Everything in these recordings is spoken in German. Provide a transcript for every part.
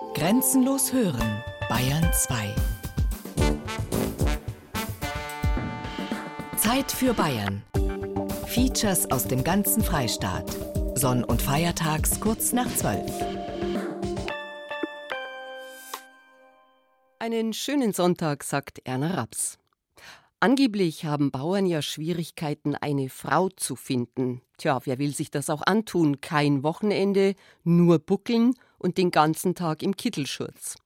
Grenzenlos hören, Bayern 2. Zeit für Bayern. Features aus dem ganzen Freistaat. Sonn- und Feiertags kurz nach 12. Einen schönen Sonntag, sagt Erna Raps. Angeblich haben Bauern ja Schwierigkeiten, eine Frau zu finden. Tja, wer will sich das auch antun? Kein Wochenende, nur buckeln und den ganzen Tag im Kittelschurz.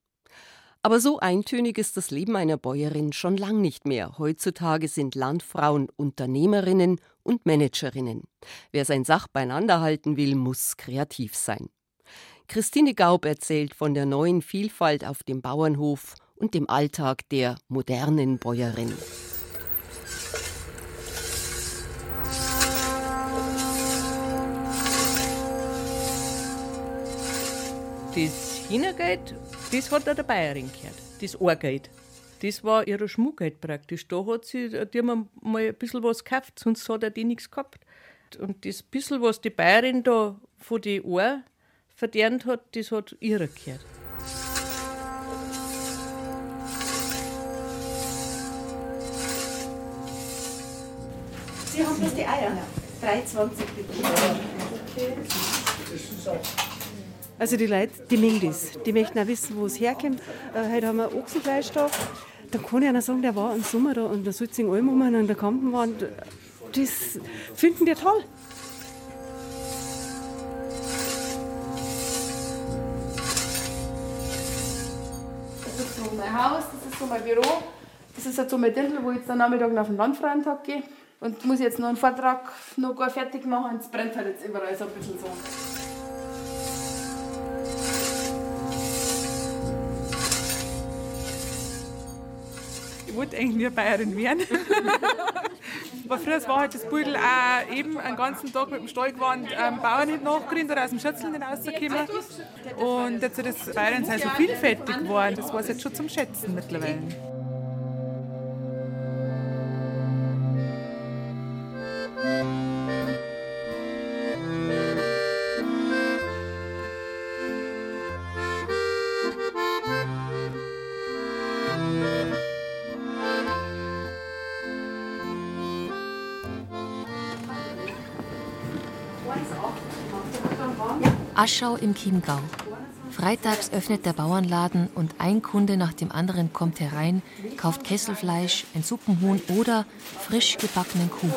Aber so eintönig ist das Leben einer Bäuerin schon lang nicht mehr. Heutzutage sind Landfrauen Unternehmerinnen und Managerinnen. Wer sein Sach beieinander halten will, muss kreativ sein. Christine Gaub erzählt von der neuen Vielfalt auf dem Bauernhof und dem Alltag der modernen Bäuerin. Das Hintergeld, das hat auch der Bayerin gehört. Das Ohrgeld. Das war ihr Schmuckgeld praktisch. Da hat sie, die haben mal ein bisschen was gekauft, sonst hat er die nichts gehabt. Und das bisschen, was die Bayerin da von den Ohren verdient hat, das hat ihrer gehört. Sie haben bloß die Eier. 3,20 bitte. Okay. Also die Leute, die mögen das. Die möchten auch wissen, wo es herkommt. Äh, heute haben wir Ochsenfleisch da. Da kann ich einer sagen, der war im Sommer da und der sitzt in Alm an der Kampenwand. Das finden die toll. Das ist so mein Haus, das ist so mein Büro. Das ist so mein Dirndl, wo ich jetzt am Nachmittag auf den Landfrauentag gehe. Und muss jetzt noch einen Vortrag noch gar fertig machen. Es brennt halt jetzt überall so ein bisschen so. Wollte eigentlich nie Bayerin werden. Aber früher war halt das Beutel auch eben einen ganzen Tag mit dem Stall gewandt, ähm, Bauern nicht nachgerissen oder aus dem Schützel nicht rausgekommen. Und jetzt ist das Bayern so vielfältig geworden. Das war es jetzt schon zum Schätzen mittlerweile. Aschau im Chiemgau. Freitags öffnet der Bauernladen und ein Kunde nach dem anderen kommt herein, kauft Kesselfleisch, ein Suppenhuhn oder frisch gebackenen Kuchen.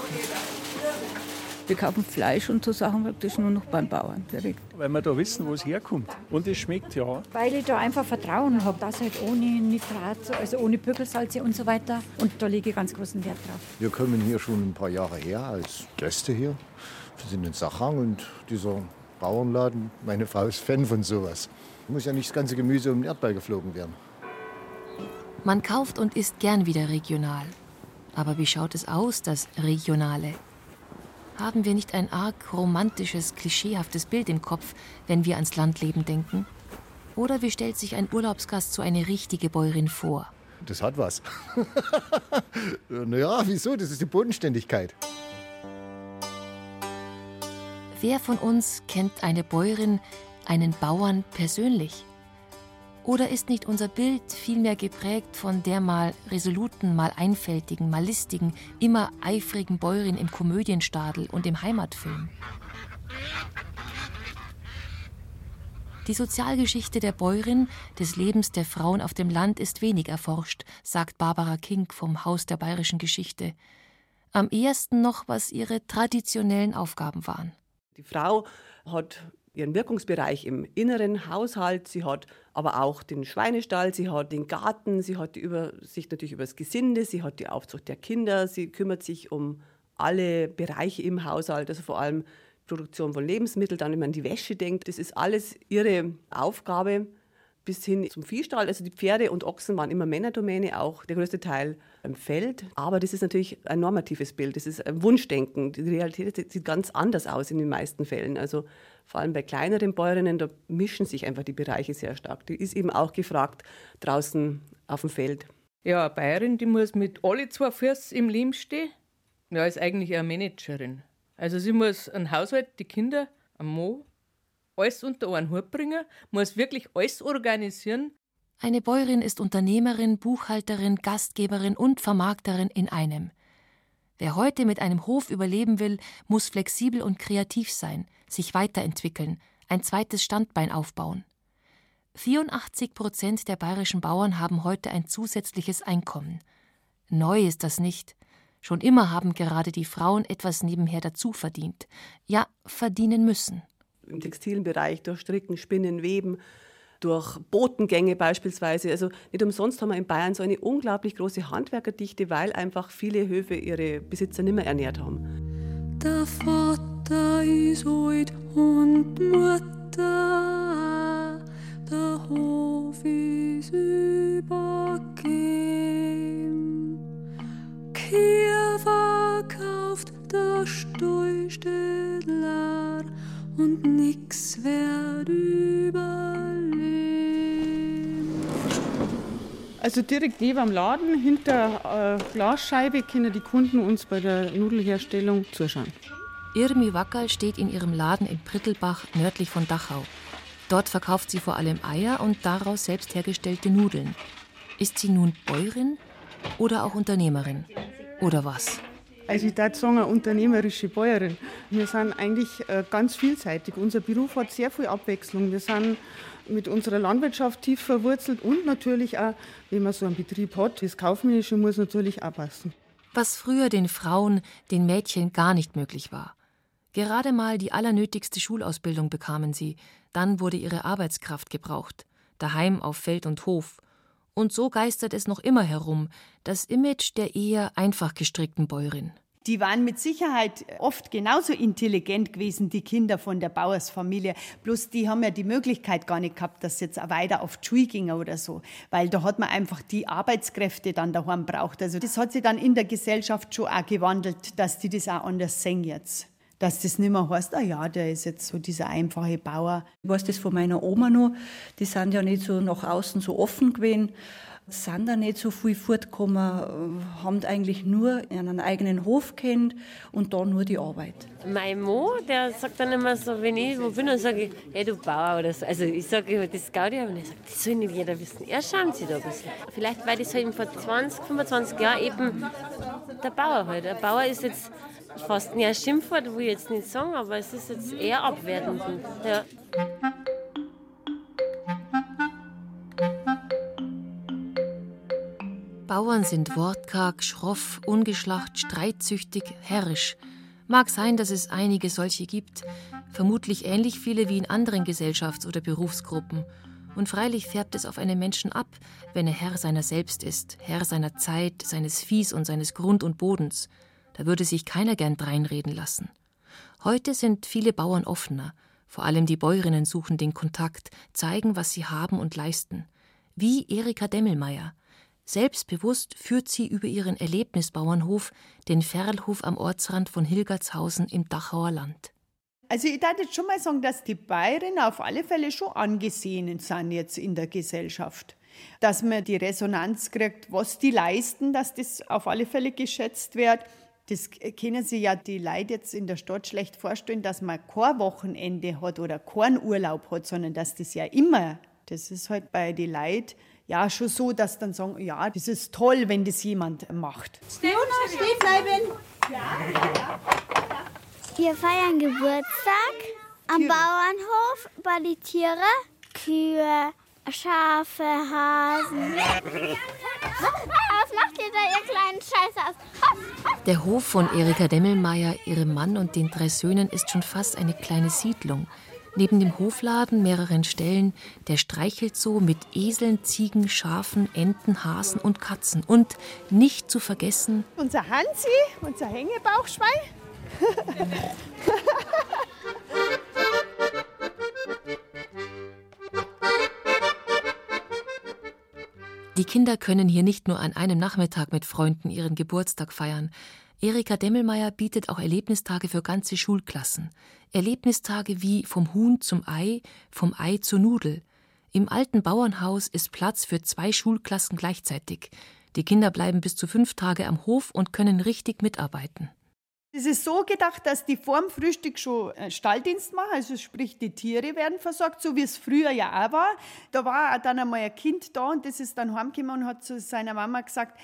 Wir kaufen Fleisch und so Sachen praktisch nur noch beim Bauern direkt. Weil wir da wissen, wo es herkommt. Und es schmeckt ja. Weil ich da einfach Vertrauen habe, dass halt ohne Nitrat, also ohne Bügelsalze und so weiter. Und da lege ich ganz großen Wert drauf. Wir kommen hier schon ein paar Jahre her als Gäste hier. Wir sind in Sachang und dieser Bauernladen, meine Frau ist Fan von sowas. Muss ja nicht das ganze Gemüse um den Erdball geflogen werden. Man kauft und isst gern wieder regional. Aber wie schaut es aus, das Regionale? Haben wir nicht ein arg romantisches, klischeehaftes Bild im Kopf, wenn wir ans Landleben denken? Oder wie stellt sich ein Urlaubsgast so eine richtige Bäuerin vor? Das hat was. naja, wieso? Das ist die Bodenständigkeit. Wer von uns kennt eine Bäuerin, einen Bauern persönlich? Oder ist nicht unser Bild vielmehr geprägt von der mal resoluten, mal einfältigen, mal listigen, immer eifrigen Bäuerin im Komödienstadel und im Heimatfilm? Die Sozialgeschichte der Bäuerin, des Lebens der Frauen auf dem Land ist wenig erforscht, sagt Barbara King vom Haus der bayerischen Geschichte. Am ehesten noch, was ihre traditionellen Aufgaben waren. Die Frau hat ihren Wirkungsbereich im inneren Haushalt, sie hat aber auch den Schweinestall, sie hat den Garten, sie hat die Übersicht natürlich über das Gesinde, sie hat die Aufzucht der Kinder, sie kümmert sich um alle Bereiche im Haushalt, also vor allem Produktion von Lebensmitteln, dann wenn man an die Wäsche denkt, das ist alles ihre Aufgabe bis hin zum Viehstall. Also die Pferde und Ochsen waren immer Männerdomäne, auch der größte Teil Feld. Aber das ist natürlich ein normatives Bild, das ist ein Wunschdenken. Die Realität sieht ganz anders aus in den meisten Fällen. Also vor allem bei kleineren Bäuerinnen, da mischen sich einfach die Bereiche sehr stark. Die ist eben auch gefragt draußen auf dem Feld. Ja, eine Bayerin, die muss mit alle zwei Füßen im Leben stehen. Ja, ist eigentlich eine Managerin. Also sie muss einen Haushalt, die Kinder, ein Mo alles unter einen Hut bringen, muss wirklich alles organisieren. Eine Bäuerin ist Unternehmerin, Buchhalterin, Gastgeberin und Vermarkterin in einem. Wer heute mit einem Hof überleben will, muss flexibel und kreativ sein, sich weiterentwickeln, ein zweites Standbein aufbauen. 84 Prozent der bayerischen Bauern haben heute ein zusätzliches Einkommen. Neu ist das nicht. Schon immer haben gerade die Frauen etwas nebenher dazu verdient. Ja, verdienen müssen. Im textilen Bereich durch Stricken, Spinnen, Weben, durch Botengänge beispielsweise. Also nicht umsonst haben wir in Bayern so eine unglaublich große Handwerkerdichte, weil einfach viele Höfe ihre Besitzer nicht mehr ernährt haben. Der Vater ist alt und Mutter, der Hof ist übergeben. Kier verkauft, der Stall steht leer und nix wird überleben. Also direkt neben dem Laden, hinter äh, Glasscheibe, können die Kunden uns bei der Nudelherstellung zuschauen. Irmi Wackerl steht in ihrem Laden in Prittelbach nördlich von Dachau. Dort verkauft sie vor allem Eier und daraus selbst hergestellte Nudeln. Ist sie nun Bäuerin oder auch Unternehmerin? Oder was? Also ich würde sagen, eine unternehmerische Bäuerin. Wir sind eigentlich äh, ganz vielseitig. Unser Beruf hat sehr viel Abwechslung. Wir sind mit unserer Landwirtschaft tief verwurzelt und natürlich auch, wenn man so einen Betrieb hat, das Kaufmännische muss natürlich auch passen. Was früher den Frauen, den Mädchen gar nicht möglich war. Gerade mal die allernötigste Schulausbildung bekamen sie, dann wurde ihre Arbeitskraft gebraucht, daheim auf Feld und Hof. Und so geistert es noch immer herum, das Image der eher einfach gestrickten Bäuerin. Die waren mit Sicherheit oft genauso intelligent gewesen, die Kinder von der Bauersfamilie. Bloß die haben ja die Möglichkeit gar nicht gehabt, dass jetzt auch weiter auf die Schule gingen oder so. Weil da hat man einfach die Arbeitskräfte dann daheim braucht. Also das hat sich dann in der Gesellschaft schon auch gewandelt, dass die das auch anders sehen jetzt dass das nicht mehr heißt, ah ja, der ist jetzt so dieser einfache Bauer. Ich weiß das von meiner Oma noch, die sind ja nicht so nach außen so offen gewesen, sind da nicht so viel fortgekommen, haben eigentlich nur einen eigenen Hof kennt und da nur die Arbeit. Mein Mo, der sagt dann immer so, wenn ich wo bin, dann sage ich, hey du Bauer oder so. Also ich sage das Gaudi, und er sagt, das soll nicht jeder wissen. Er schaut sich da ein bisschen. Vielleicht weil das halt vor 20, 25 Jahren eben der Bauer halt. Der Bauer ist jetzt fast ein Schimpfwort, will ich jetzt nicht sagen, aber es ist jetzt eher abwertend. Ja. Bauern sind wortkarg, schroff, ungeschlacht, streitsüchtig, herrisch. Mag sein, dass es einige solche gibt, vermutlich ähnlich viele wie in anderen Gesellschafts- oder Berufsgruppen. Und freilich färbt es auf einen Menschen ab, wenn er Herr seiner selbst ist, Herr seiner Zeit, seines Viehs und seines Grund und Bodens. Da würde sich keiner gern dreinreden lassen. Heute sind viele Bauern offener. Vor allem die Bäuerinnen suchen den Kontakt, zeigen, was sie haben und leisten. Wie Erika Demmelmeier. Selbstbewusst führt sie über ihren Erlebnisbauernhof, den Ferlhof am Ortsrand von Hilgertshausen im Dachauer Land. Also ich darf jetzt schon mal sagen, dass die Bayerinnen auf alle Fälle schon angesehen sind jetzt in der Gesellschaft. Dass man die Resonanz kriegt, was die leisten, dass das auf alle Fälle geschätzt wird. Das können sich ja die Leute jetzt in der Stadt schlecht vorstellen, dass man kein Wochenende hat oder keinen Urlaub hat, sondern dass das ja immer, das ist halt bei den Leuten ja schon so, dass dann sagen, ja, das ist toll, wenn das jemand macht. Stehen, stehen bleiben. Wir feiern Geburtstag am. Bauernhof bei die Tiere. Kühe, Schafe, Hasen. Was macht ihr da, ihr kleinen Scheiße aus? Der Hof von Erika Demmelmeier, ihrem Mann und den drei Söhnen ist schon fast eine kleine Siedlung. Neben dem Hofladen mehreren Stellen der Streichelzoo mit Eseln, Ziegen, Schafen, Enten, Hasen und Katzen. Und nicht zu vergessen Unser Hansi, unser Hängebauchschwein. Die Kinder können hier nicht nur an einem Nachmittag mit Freunden ihren Geburtstag feiern. Erika Demmelmeier bietet auch Erlebnistage für ganze Schulklassen. Erlebnistage wie vom Huhn zum Ei, vom Ei zur Nudel. Im alten Bauernhaus ist Platz für zwei Schulklassen gleichzeitig. Die Kinder bleiben bis zu fünf Tage am Hof und können richtig mitarbeiten. Es ist so gedacht, dass die vorm Frühstück schon äh, Stalldienst machen, also sprich die Tiere werden versorgt, so wie es früher ja auch war. Da war dann einmal ein Kind da und das ist dann heimgekommen und hat zu seiner Mama gesagt,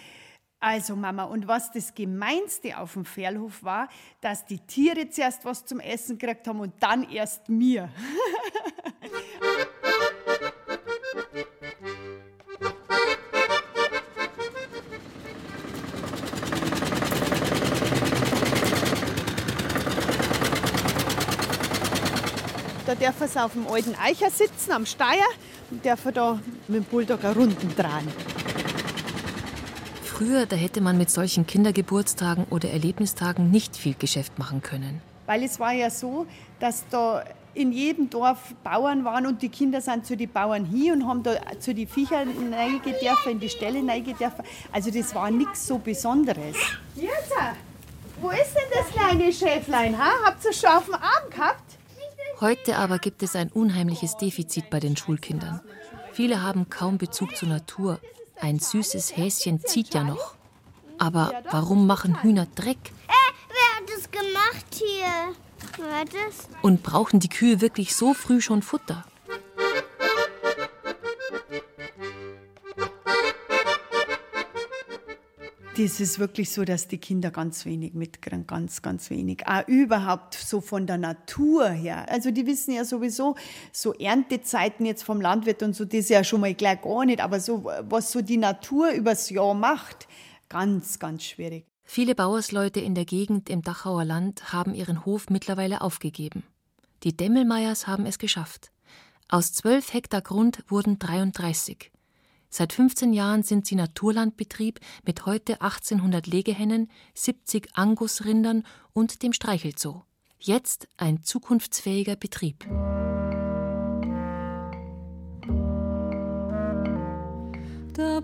also Mama, und was das Gemeinste auf dem Pferdhof war, dass die Tiere zuerst was zum Essen gekriegt haben und dann erst mir. darf er auf dem alten Eicher sitzen, am Steier, und darf er da mit dem Bulldog eine Runden drehen. Früher, da hätte man mit solchen Kindergeburtstagen oder Erlebnistagen nicht viel Geschäft machen können. Weil es war ja so, dass da in jedem Dorf Bauern waren und die Kinder sind zu den Bauern hin und haben da zu den Viechern reingedürfen, in die Ställe reingedürfen. Also das war nichts so Besonderes. Jetzt, wo ist denn das kleine Schäflein? Ha? Habt ihr schon auf dem Arm gehabt? Heute aber gibt es ein unheimliches Defizit bei den Schulkindern. Viele haben kaum Bezug zur Natur. Ein süßes Häschen zieht ja noch. Aber warum machen Hühner Dreck? Äh, wer hat das gemacht hier? Wer hat das? Und brauchen die Kühe wirklich so früh schon Futter? Das ist wirklich so, dass die Kinder ganz wenig mitkriegen, ganz, ganz wenig. Auch überhaupt so von der Natur her. Also die wissen ja sowieso, so Erntezeiten jetzt vom Landwirt und so, das ist ja schon mal gleich gar nicht. Aber so, was so die Natur übers Jahr macht, ganz, ganz schwierig. Viele Bauersleute in der Gegend im Dachauer Land haben ihren Hof mittlerweile aufgegeben. Die Demmelmeiers haben es geschafft. Aus zwölf Hektar Grund wurden 33. Seit 15 Jahren sind sie Naturlandbetrieb mit heute 1800 Legehennen, 70 Angusrindern und dem Streichelzoo. Jetzt ein zukunftsfähiger Betrieb. Der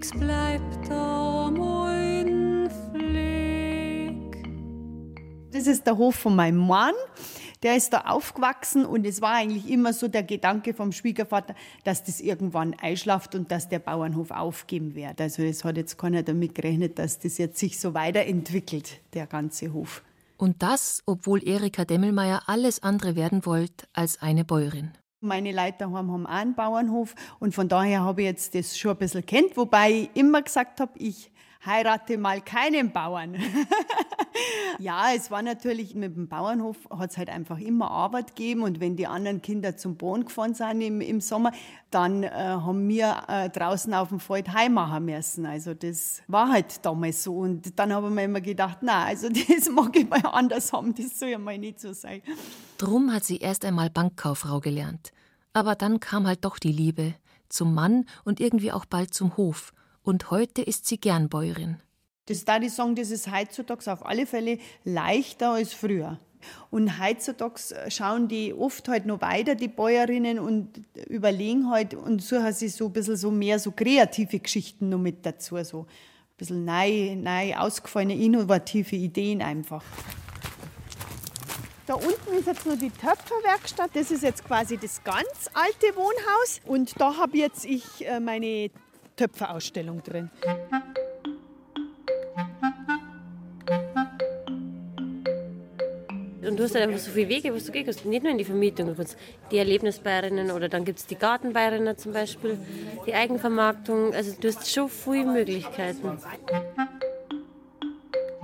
nix bleibt am alten Fleck. Das ist der Hof von meinem Mann. Der ist da aufgewachsen und es war eigentlich immer so der Gedanke vom Schwiegervater, dass das irgendwann einschlaft und dass der Bauernhof aufgeben wird. Also es hat jetzt keiner damit gerechnet, dass das jetzt sich so weiterentwickelt, der ganze Hof. Und das, obwohl Erika Demmelmeier alles andere werden wollte als eine Bäuerin. Meine daheim haben auch einen Bauernhof. Und von daher habe ich jetzt das schon ein bisschen kennt, wobei ich immer gesagt habe, ich heirate mal keinen Bauern. ja, es war natürlich mit dem Bauernhof hat es halt einfach immer Arbeit gegeben und wenn die anderen Kinder zum Boden gefahren sind im, im Sommer, dann äh, haben wir äh, draußen auf dem Feld heimmachen müssen. Also das war halt damals so und dann habe ich mir immer gedacht, na, also das mag ich mal anders haben, das soll ja mal nicht so sein. Drum hat sie erst einmal Bankkauffrau gelernt. Aber dann kam halt doch die Liebe zum Mann und irgendwie auch bald zum Hof. Und heute ist sie gern Bäuerin. Das da ich sagen, das ist heutzutage auf alle Fälle leichter als früher. Und heutzutage schauen die oft halt noch weiter, die Bäuerinnen, und überlegen halt und suchen sich so ein bisschen so mehr so kreative Geschichten noch mit dazu. So ein bisschen neu, neu ausgefallene, innovative Ideen einfach. Da unten ist jetzt nur die Töpferwerkstatt. Das ist jetzt quasi das ganz alte Wohnhaus. Und da habe jetzt ich äh, meine Töpferausstellung drin. Und du hast halt einfach so viele Wege, was du gehen kannst. Nicht nur in die Vermietung. Du kannst die Erlebnisbayerinnen oder dann gibt es die Gartenbayerinnen zum Beispiel, die Eigenvermarktung. Also du hast schon viele Möglichkeiten.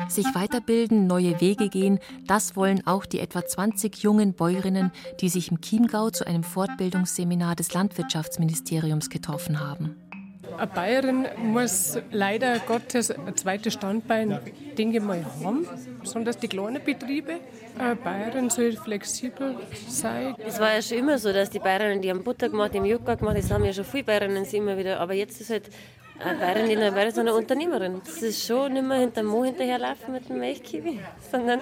Sich weiterbilden, neue Wege gehen, das wollen auch die etwa 20 jungen Bäuerinnen, die sich im Chiemgau zu einem Fortbildungsseminar des Landwirtschaftsministeriums getroffen haben. Eine Bayerin muss leider Gottes ein zweites Standbein, denke ich mal, haben, besonders die kleinen Betriebe. Eine Bayerin soll flexibel sein. Es war ja schon immer so, dass die Bayerinnen, die haben Butter gemacht, die haben Joghurt gemacht, das haben ja schon viele Bayerinnen immer wieder. Aber jetzt ist halt eine Bayerin in der Bayerin so eine Unternehmerin. Das ist schon nicht mehr hinter dem Mo hinterherlaufen mit dem Milchkiwi, sondern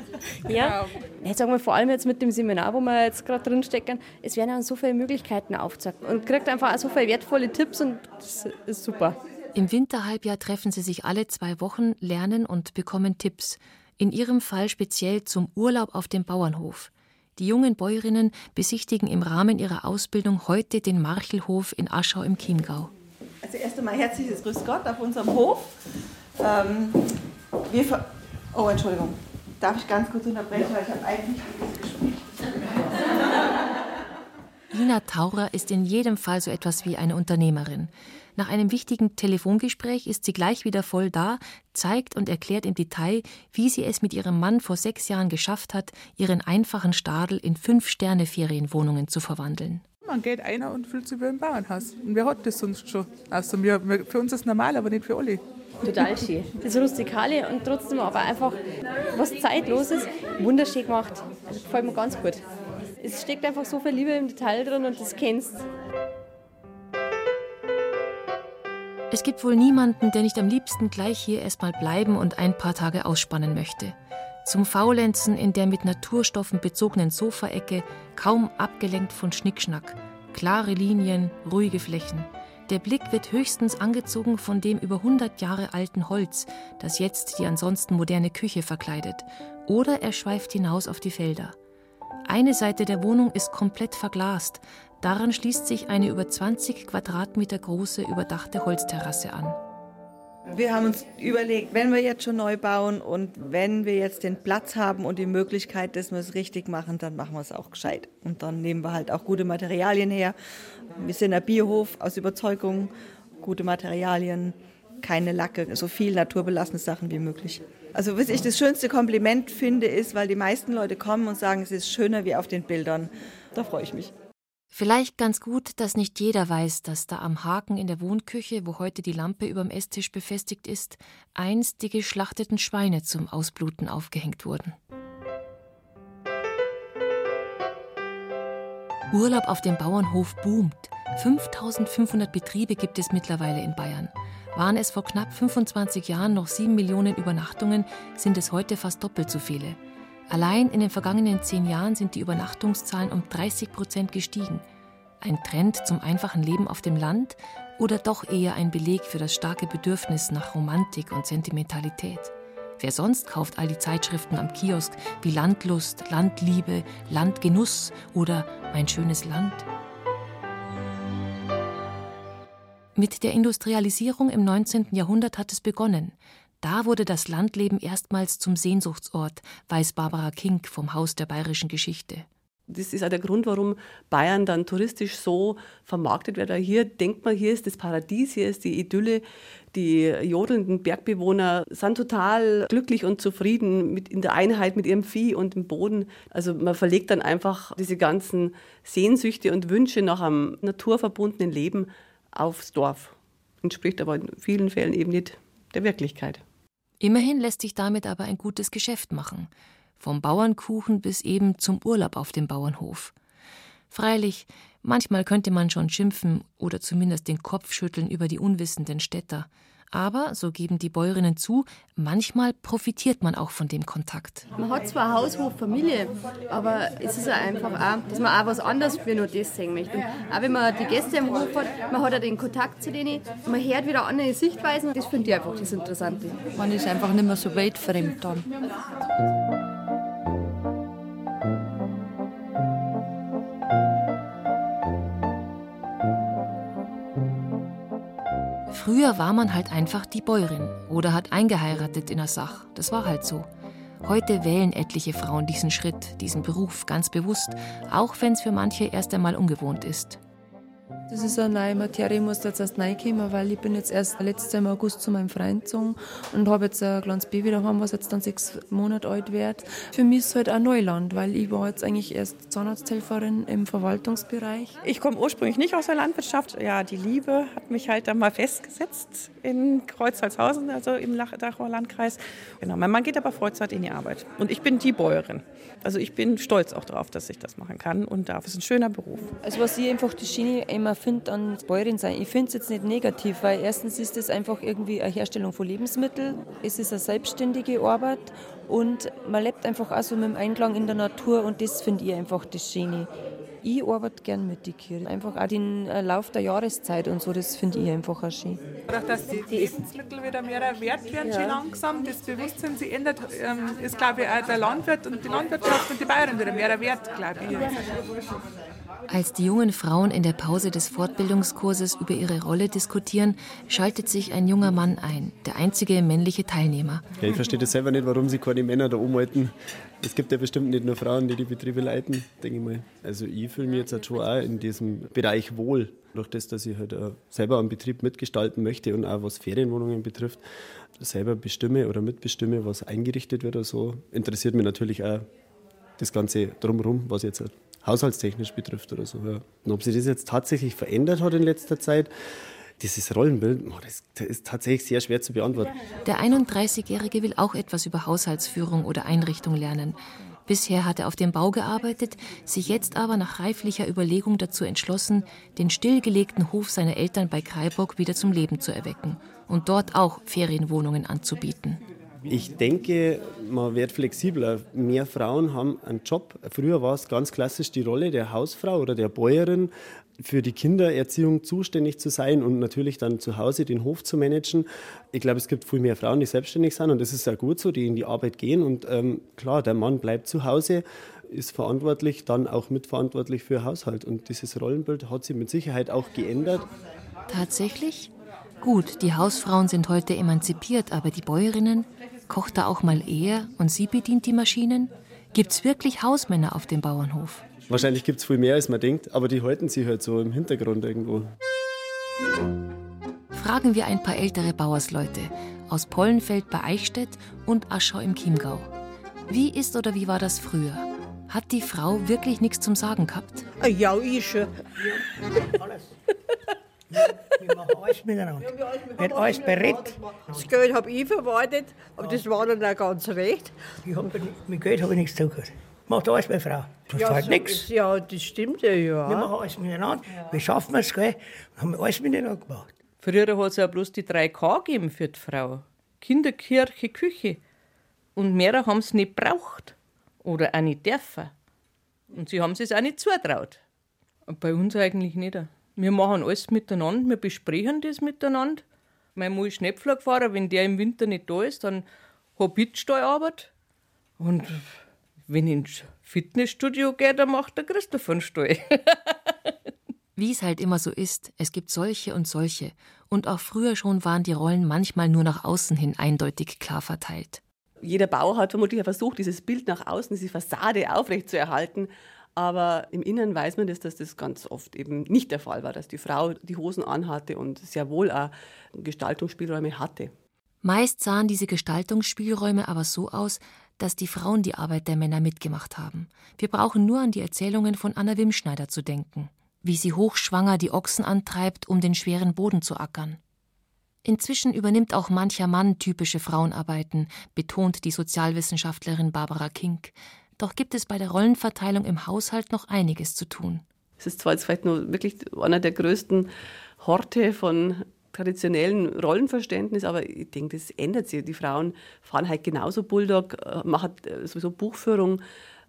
ja. Jetzt sagen wir vor allem jetzt mit dem Seminar, wo wir jetzt gerade drinstecken, es werden auch so viele Möglichkeiten aufgezeigt und kriegt einfach auch so viele wertvolle Tipps und das ist super. Im Winterhalbjahr treffen sie sich alle zwei Wochen, lernen und bekommen Tipps. In ihrem Fall speziell zum Urlaub auf dem Bauernhof. Die jungen Bäuerinnen besichtigen im Rahmen ihrer Ausbildung heute den Marchelhof in Aschau im Chiemgau. Einmal herzliches Grüß Gott auf unserem Hof. Ähm, wir oh, Entschuldigung. Darf ich ganz kurz unterbrechen, weil ich habe eigentlich Lina Taurer ist in jedem Fall so etwas wie eine Unternehmerin. Nach einem wichtigen Telefongespräch ist sie gleich wieder voll da, zeigt und erklärt im Detail, wie sie es mit ihrem Mann vor sechs Jahren geschafft hat, ihren einfachen Stadel in Fünf-Sterne-Ferienwohnungen zu verwandeln. Man geht einer und fühlt sich wie im Bauernhaus. Und wer hat das sonst schon? Also wir, für uns ist es normal, aber nicht für alle. Total schön. Das Rustikale und trotzdem aber einfach was Zeitloses, wunderschön gemacht. Das gefällt mir ganz gut. Es steckt einfach so viel Liebe im Detail drin und das kennst. Es gibt wohl niemanden, der nicht am liebsten gleich hier erstmal bleiben und ein paar Tage ausspannen möchte. Zum Faulenzen in der mit Naturstoffen bezogenen Sofaecke, kaum abgelenkt von Schnickschnack. Klare Linien, ruhige Flächen. Der Blick wird höchstens angezogen von dem über 100 Jahre alten Holz, das jetzt die ansonsten moderne Küche verkleidet. Oder er schweift hinaus auf die Felder. Eine Seite der Wohnung ist komplett verglast. Daran schließt sich eine über 20 Quadratmeter große überdachte Holzterrasse an. Wir haben uns überlegt, wenn wir jetzt schon neu bauen und wenn wir jetzt den Platz haben und die Möglichkeit, dass wir es richtig machen, dann machen wir es auch gescheit. Und dann nehmen wir halt auch gute Materialien her. Wir sind ein Biohof aus Überzeugung, gute Materialien, keine Lacke, so viel naturbelassene Sachen wie möglich. Also was ich das schönste Kompliment finde, ist, weil die meisten Leute kommen und sagen, es ist schöner wie auf den Bildern. Da freue ich mich. Vielleicht ganz gut, dass nicht jeder weiß, dass da am Haken in der Wohnküche, wo heute die Lampe überm Esstisch befestigt ist, einst die geschlachteten Schweine zum Ausbluten aufgehängt wurden. Urlaub auf dem Bauernhof boomt. 5500 Betriebe gibt es mittlerweile in Bayern. Waren es vor knapp 25 Jahren noch 7 Millionen Übernachtungen, sind es heute fast doppelt so viele. Allein in den vergangenen zehn Jahren sind die Übernachtungszahlen um 30 Prozent gestiegen. Ein Trend zum einfachen Leben auf dem Land oder doch eher ein Beleg für das starke Bedürfnis nach Romantik und Sentimentalität? Wer sonst kauft all die Zeitschriften am Kiosk wie Landlust, Landliebe, Landgenuss oder Mein schönes Land? Mit der Industrialisierung im 19. Jahrhundert hat es begonnen. Da wurde das Landleben erstmals zum Sehnsuchtsort, weiß Barbara King vom Haus der bayerischen Geschichte. Das ist auch der Grund, warum Bayern dann touristisch so vermarktet wird. Hier denkt man, hier ist das Paradies, hier ist die Idylle. Die jodelnden Bergbewohner sind total glücklich und zufrieden mit, in der Einheit mit ihrem Vieh und dem Boden. Also man verlegt dann einfach diese ganzen Sehnsüchte und Wünsche nach einem naturverbundenen Leben aufs Dorf. Entspricht aber in vielen Fällen eben nicht der Wirklichkeit. Immerhin lässt sich damit aber ein gutes Geschäft machen. Vom Bauernkuchen bis eben zum Urlaub auf dem Bauernhof. Freilich, manchmal könnte man schon schimpfen oder zumindest den Kopf schütteln über die unwissenden Städter. Aber, so geben die Bäuerinnen zu, manchmal profitiert man auch von dem Kontakt. Man hat zwar Haus, Hof, Familie, aber es ist ja einfach auch, dass man auch was anderes wie nur das sehen möchte. Und auch wenn man die Gäste im Hof hat, man hat ja den Kontakt zu denen, man hört wieder andere Sichtweisen. Das finde ich einfach das Interessante. Man ist einfach nicht mehr so weltfremd dann. Früher war man halt einfach die Bäuerin oder hat eingeheiratet in der Sach. Das war halt so. Heute wählen etliche Frauen diesen Schritt, diesen Beruf ganz bewusst, auch wenn es für manche erst einmal ungewohnt ist. Das ist eine neue Materie, ich muss jetzt erst reinkommen, weil ich bin jetzt erst letztes Jahr im August zu meinem Freund gezogen und habe jetzt ein kleines Baby daheim, was jetzt dann sechs Monate alt wird. Für mich ist es halt ein Neuland, weil ich war jetzt eigentlich erst Zahnarzthelferin im Verwaltungsbereich. Ich komme ursprünglich nicht aus der Landwirtschaft. Ja, die Liebe hat mich halt dann mal festgesetzt in Kreuzholzhausen, also im Dachauer Landkreis. Genau, mein Mann geht aber Vollzeit in die Arbeit und ich bin die Bäuerin. Also ich bin stolz auch darauf, dass ich das machen kann und darf. Es ist ein schöner Beruf. Also was ich einfach die Schiene immer finde an Bäuerin sein, ich finde es jetzt nicht negativ, weil erstens ist es einfach irgendwie eine Herstellung von Lebensmitteln, es ist eine selbstständige Arbeit und man lebt einfach auch so mit dem Einklang in der Natur und das finde ich einfach das Schöne. ich arbeite gern mit den Kirchen. Einfach auch den äh, Lauf der Jahreszeit und so, das finde ich einfach auch schön. Dadurch, dass die Lebensmittel wieder mehr wert werden, ja. schon langsam, das Bewusstsein sich ändert, ähm, ist, glaube ich, auch der Landwirt und die Landwirtschaft und die Bayern wieder mehr wert, glaube ich. Als die jungen Frauen in der Pause des Fortbildungskurses über ihre Rolle diskutieren, schaltet sich ein junger Mann ein, der einzige männliche Teilnehmer. Ja, ich verstehe das selber nicht, warum sie keine Männer da umhalten. Es gibt ja bestimmt nicht nur Frauen, die die Betriebe leiten, denke ich mal. Also ich fühle mich jetzt halt schon auch in diesem Bereich wohl, durch das, dass ich halt selber am Betrieb mitgestalten möchte und auch was Ferienwohnungen betrifft, selber bestimme oder mitbestimme, was eingerichtet wird oder so, interessiert mich natürlich auch das Ganze drumherum, was jetzt halt haushaltstechnisch betrifft oder so. Ja. Und ob sich das jetzt tatsächlich verändert hat in letzter Zeit, dieses Rollenbild, das ist tatsächlich sehr schwer zu beantworten. Der 31-Jährige will auch etwas über Haushaltsführung oder Einrichtung lernen. Bisher hat er auf dem Bau gearbeitet, sich jetzt aber nach reiflicher Überlegung dazu entschlossen, den stillgelegten Hof seiner Eltern bei Kreiburg wieder zum Leben zu erwecken und dort auch Ferienwohnungen anzubieten. Ich denke, man wird flexibler. Mehr Frauen haben einen Job. Früher war es ganz klassisch die Rolle der Hausfrau oder der Bäuerin, für die Kindererziehung zuständig zu sein und natürlich dann zu Hause den Hof zu managen. Ich glaube, es gibt viel mehr Frauen, die selbstständig sind und das ist ja gut so, die in die Arbeit gehen. Und ähm, klar, der Mann bleibt zu Hause, ist verantwortlich, dann auch mitverantwortlich für Haushalt. Und dieses Rollenbild hat sich mit Sicherheit auch geändert. Tatsächlich? Gut, die Hausfrauen sind heute emanzipiert, aber die Bäuerinnen, Kocht da auch mal er und sie bedient die Maschinen? Gibt es wirklich Hausmänner auf dem Bauernhof? Wahrscheinlich gibt es viel mehr, als man denkt, aber die halten sich halt so im Hintergrund irgendwo. Fragen wir ein paar ältere Bauersleute aus Pollenfeld bei Eichstätt und Aschau im Chiemgau. Wie ist oder wie war das früher? Hat die Frau wirklich nichts zum Sagen gehabt? Ja, ich schon. Alles. Wir machen alles miteinander. Wird alles berät. Das Geld habe ich verwaltet, aber das war dann auch ganz recht. Ich hab, mit Geld habe ich nichts zu tun. Macht alles meine Frau. Das ja, halt so nichts. Ja, das stimmt ja, ja. Wir machen alles miteinander. Ja. Wie schaffen wir es, gell? Haben wir alles miteinander gemacht. Früher hat es ja bloß die 3K gegeben für die Frau. Kinder, Kirche, Küche. Und mehr haben sie nicht braucht. Oder auch nicht dürfen. Und sie haben es auch nicht zutraut. Bei uns eigentlich nicht. Wir machen alles miteinander, wir besprechen das miteinander. Mein Mann ist Schnepflerfahrer, wenn der im Winter nicht da ist, dann habe ich Stallarbeit. Und wenn ich ins Fitnessstudio gehe, dann macht der Christoph einen Stall. Wie es halt immer so ist, es gibt solche und solche. Und auch früher schon waren die Rollen manchmal nur nach außen hin eindeutig klar verteilt. Jeder Bauer hat vermutlich versucht, dieses Bild nach außen, diese Fassade aufrechtzuerhalten. Aber im Inneren weiß man, dass, dass das ganz oft eben nicht der Fall war, dass die Frau die Hosen anhatte und sehr wohl auch Gestaltungsspielräume hatte. Meist sahen diese Gestaltungsspielräume aber so aus, dass die Frauen die Arbeit der Männer mitgemacht haben. Wir brauchen nur an die Erzählungen von Anna Wimschneider zu denken, wie sie hochschwanger die Ochsen antreibt, um den schweren Boden zu ackern. Inzwischen übernimmt auch mancher Mann typische Frauenarbeiten, betont die Sozialwissenschaftlerin Barbara Kink. Doch gibt es bei der Rollenverteilung im Haushalt noch einiges zu tun. Es ist zwar jetzt vielleicht nur wirklich einer der größten Horte von traditionellen Rollenverständnis, aber ich denke, das ändert sich. Die Frauen fahren halt genauso Bulldog, äh, machen äh, sowieso Buchführung.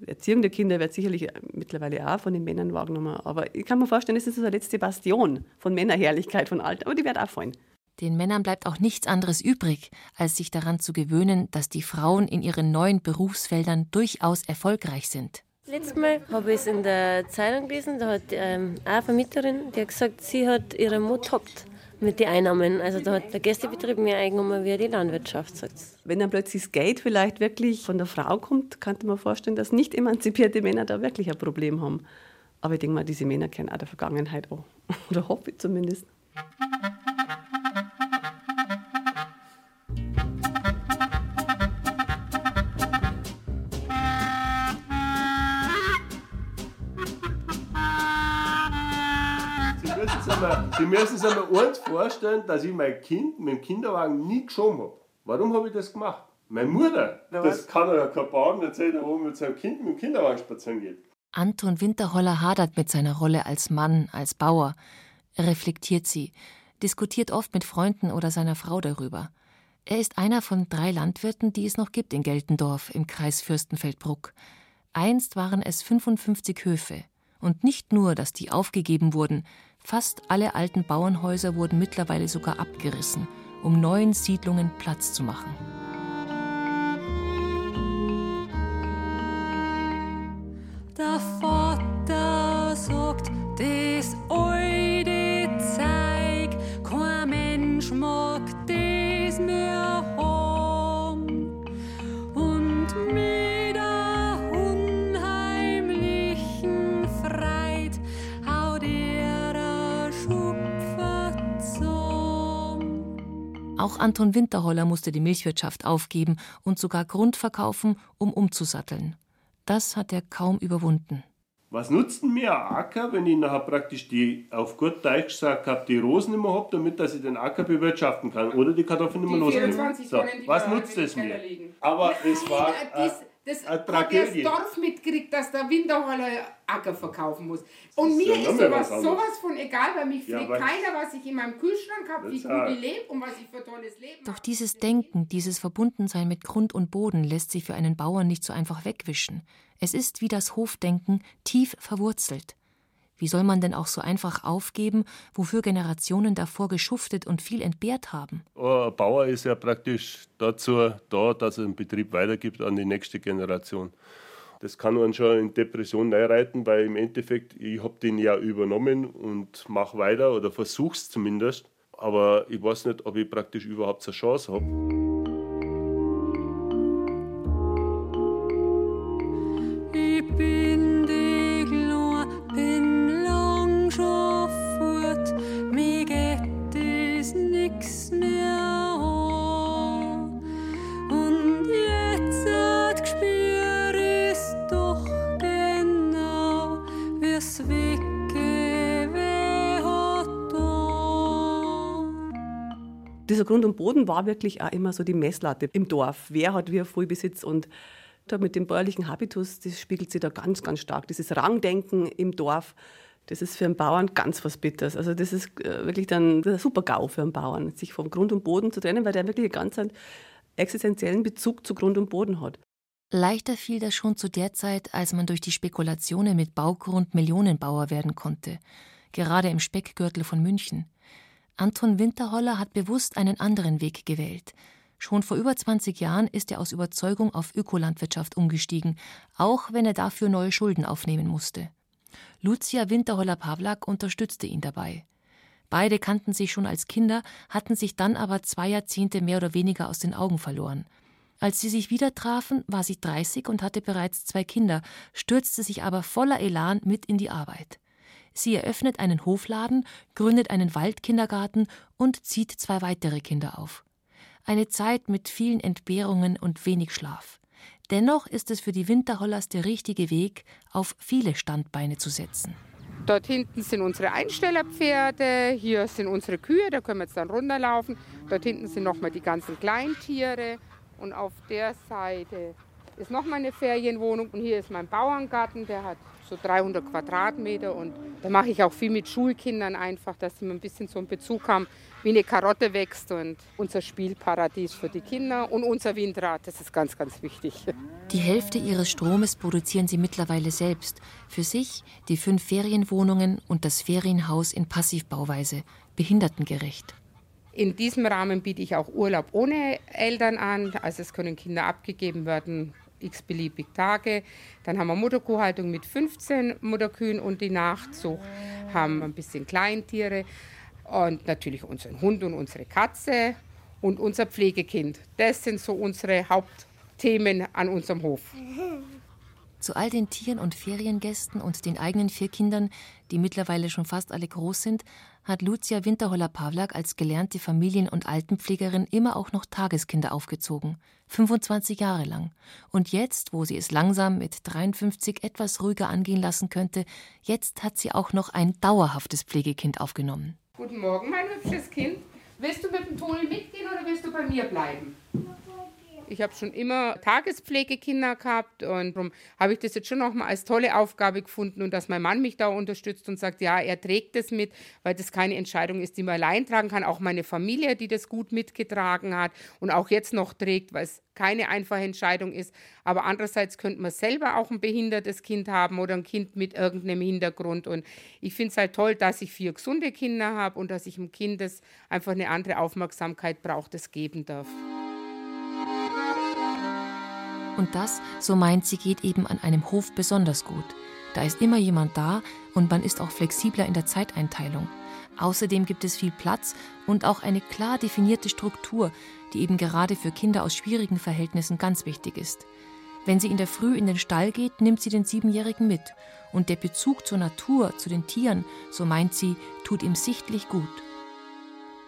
Erziehung der Kinder wird sicherlich mittlerweile auch von den Männern wahrgenommen. Aber ich kann mir vorstellen, das ist so eine letzte Bastion von Männerherrlichkeit von Alten. Aber die wird auch fallen. Den Männern bleibt auch nichts anderes übrig, als sich daran zu gewöhnen, dass die Frauen in ihren neuen Berufsfeldern durchaus erfolgreich sind. Letztes Mal habe ich es in der Zeitung gelesen, da hat ähm, eine Vermieterin, die hat gesagt, sie hat ihre Mut toppt mit den Einnahmen. Also da hat der Gästebetrieb mehr eingenommen wie die Landwirtschaft. Sagt's. Wenn dann plötzlich das Geld vielleicht wirklich von der Frau kommt, könnte man vorstellen, dass nicht emanzipierte Männer da wirklich ein Problem haben. Aber ich denke mal, diese Männer kennen auch der Vergangenheit auch. Oder hoffe ich zumindest. Sie müssen sich einmal eins vorstellen, dass ich mein Kind mit dem Kinderwagen nie geschoben habe. Warum habe ich das gemacht? Meine Mutter, das kann ja kein Bauern erzählen, man mit seinem Kind mit dem Kinderwagen spazieren geht. Anton Winterholler hadert mit seiner Rolle als Mann, als Bauer. Er reflektiert sie, diskutiert oft mit Freunden oder seiner Frau darüber. Er ist einer von drei Landwirten, die es noch gibt in Geltendorf im Kreis Fürstenfeldbruck. Einst waren es 55 Höfe. Und nicht nur, dass die aufgegeben wurden, fast alle alten Bauernhäuser wurden mittlerweile sogar abgerissen, um neuen Siedlungen Platz zu machen. Der Vater sagt, das alte Zeug, kein Mensch mag das mehr Auch Anton Winterholler musste die Milchwirtschaft aufgeben und sogar Grund verkaufen, um umzusatteln. Das hat er kaum überwunden. Was nutzt denn mir ein Acker, wenn ich nachher praktisch die, auf gut Deutsch gesagt habe, die Rosen nicht mehr habe, damit dass ich den Acker bewirtschaften kann oder die Kartoffeln nicht mehr losgeben? 24 So, was nutzt es mir? Aber es war äh, das hat das. Dorf mitgekriegt, dass der Winterholler Acker verkaufen muss. Und ist mir ja ist sowas, sowas von egal, weil mich Ja, fragt weil- keiner, was ich in meinem Kühlschrank habe, wie Das gut ich lebe und was ich für tolles Leben Doch dieses Denken, dieses Verbundensein mit Grund und Boden lässt sich für einen Bauern nicht so einfach wegwischen. Es ist wie das Hofdenken tief verwurzelt. Wie soll man denn auch so einfach aufgeben, wofür Generationen davor geschuftet und viel entbehrt haben? Ein Bauer ist ja praktisch dazu da, dass er den Betrieb weitergibt an die nächste Generation. Das kann man schon in Depression reinreiten, weil im Endeffekt, ich habe den ja übernommen und mache weiter oder versuche es zumindest. Aber ich weiß nicht, ob ich praktisch überhaupt eine Chance habe. Dieser Grund und Boden war wirklich auch immer so die Messlatte im Dorf. Wer hat wie viel Besitz und da mit dem bäuerlichen Habitus, das spiegelt sich da ganz, ganz stark. Dieses Rangdenken im Dorf, das ist für einen Bauern ganz was Bitters. Also das ist äh, wirklich dann der Super-GAU für einen Bauern, sich vom Grund und Boden zu trennen, weil der wirklich einen ganz existenziellen Bezug zu Grund und Boden hat. Leichter fiel das schon zu der Zeit, als man durch die Spekulationen mit Baugrund Millionenbauer werden konnte, gerade im Speckgürtel von München. Anton Winterholler hat bewusst einen anderen Weg gewählt. Schon vor über 20 Jahren ist er aus Überzeugung auf Ökolandwirtschaft umgestiegen, auch wenn er dafür neue Schulden aufnehmen musste. Lucia Winterholler-Pawlak unterstützte ihn dabei. Beide kannten sich schon als Kinder, hatten sich dann aber zwei Jahrzehnte mehr oder weniger aus den Augen verloren. Als sie sich wieder trafen, war sie 30 und hatte bereits zwei Kinder, stürzte sich aber voller Elan mit in die Arbeit. Sie eröffnet einen Hofladen, gründet einen Waldkindergarten und zieht zwei weitere Kinder auf. Eine Zeit mit vielen Entbehrungen und wenig Schlaf. Dennoch ist es für die Winterhollers der richtige Weg, auf viele Standbeine zu setzen. Dort hinten sind unsere Einstellerpferde, hier sind unsere Kühe, da können wir jetzt dann runterlaufen. Dort hinten sind nochmal die ganzen Kleintiere und auf der Seite ist nochmal eine Ferienwohnung und hier ist mein Bauerngarten, der hat so 300 Quadratmeter und da mache ich auch viel mit Schulkindern einfach, dass sie ein bisschen so einen Bezug haben, wie eine Karotte wächst und unser Spielparadies für die Kinder und unser Windrad, das ist ganz, ganz wichtig. Die Hälfte ihres Stromes produzieren sie mittlerweile selbst. Für sich die fünf Ferienwohnungen und das Ferienhaus in Passivbauweise, behindertengerecht. In diesem Rahmen biete ich auch Urlaub ohne Eltern an. Also es können Kinder abgegeben werden, x-beliebig Tage. Dann haben wir Mutterkuhhaltung mit 15 Mutterkühen und die Nachzucht. Haben ein bisschen Kleintiere und natürlich unseren Hund und unsere Katze und unser Pflegekind. Das sind so unsere Hauptthemen an unserem Hof. Zu all den Tieren und Feriengästen und den eigenen vier Kindern, die mittlerweile schon fast alle groß sind, hat Lucia Winterholler-Pawlak als gelernte Familien- und Altenpflegerin immer auch noch Tageskinder aufgezogen. 25 Jahre lang. Und jetzt, wo sie es langsam mit 53 etwas ruhiger angehen lassen könnte, jetzt hat sie auch noch ein dauerhaftes Pflegekind aufgenommen. Guten Morgen, mein hübsches Kind. Willst du mit dem Toni mitgehen oder willst du bei mir bleiben? Ich habe schon immer Tagespflegekinder gehabt und darum habe ich das jetzt schon noch mal als tolle Aufgabe gefunden und dass mein Mann mich da unterstützt und sagt, ja, er trägt das mit, weil das keine Entscheidung ist, die man allein tragen kann. Auch meine Familie, die das gut mitgetragen hat und auch jetzt noch trägt, weil es keine einfache Entscheidung ist. Aber andererseits könnte man selber auch ein behindertes Kind haben oder ein Kind mit irgendeinem Hintergrund. Und ich finde es halt toll, dass ich vier gesunde Kinder habe und dass ich dem Kind das einfach eine andere Aufmerksamkeit braucht, das geben darf. Und das, so meint sie, geht eben an einem Hof besonders gut. Da ist immer jemand da und man ist auch flexibler in der Zeiteinteilung. Außerdem gibt es viel Platz und auch eine klar definierte Struktur, die eben gerade für Kinder aus schwierigen Verhältnissen ganz wichtig ist. Wenn sie in der Früh in den Stall geht, nimmt sie den Siebenjährigen mit. Und der Bezug zur Natur, zu den Tieren, so meint sie, tut ihm sichtlich gut.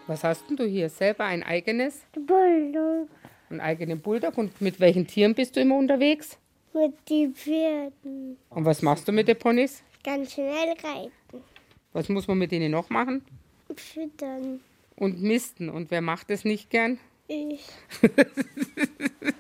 Was hast denn du hier? Selber ein eigenes? Bulldog. Einen eigenen Bulldog. Und mit welchen Tieren bist du immer unterwegs? Mit den Pferden. Und was machst du mit den Ponys? Ganz schnell reiten. Was muss man mit denen noch machen? Füttern. Und misten. Und wer macht das nicht gern? Ich.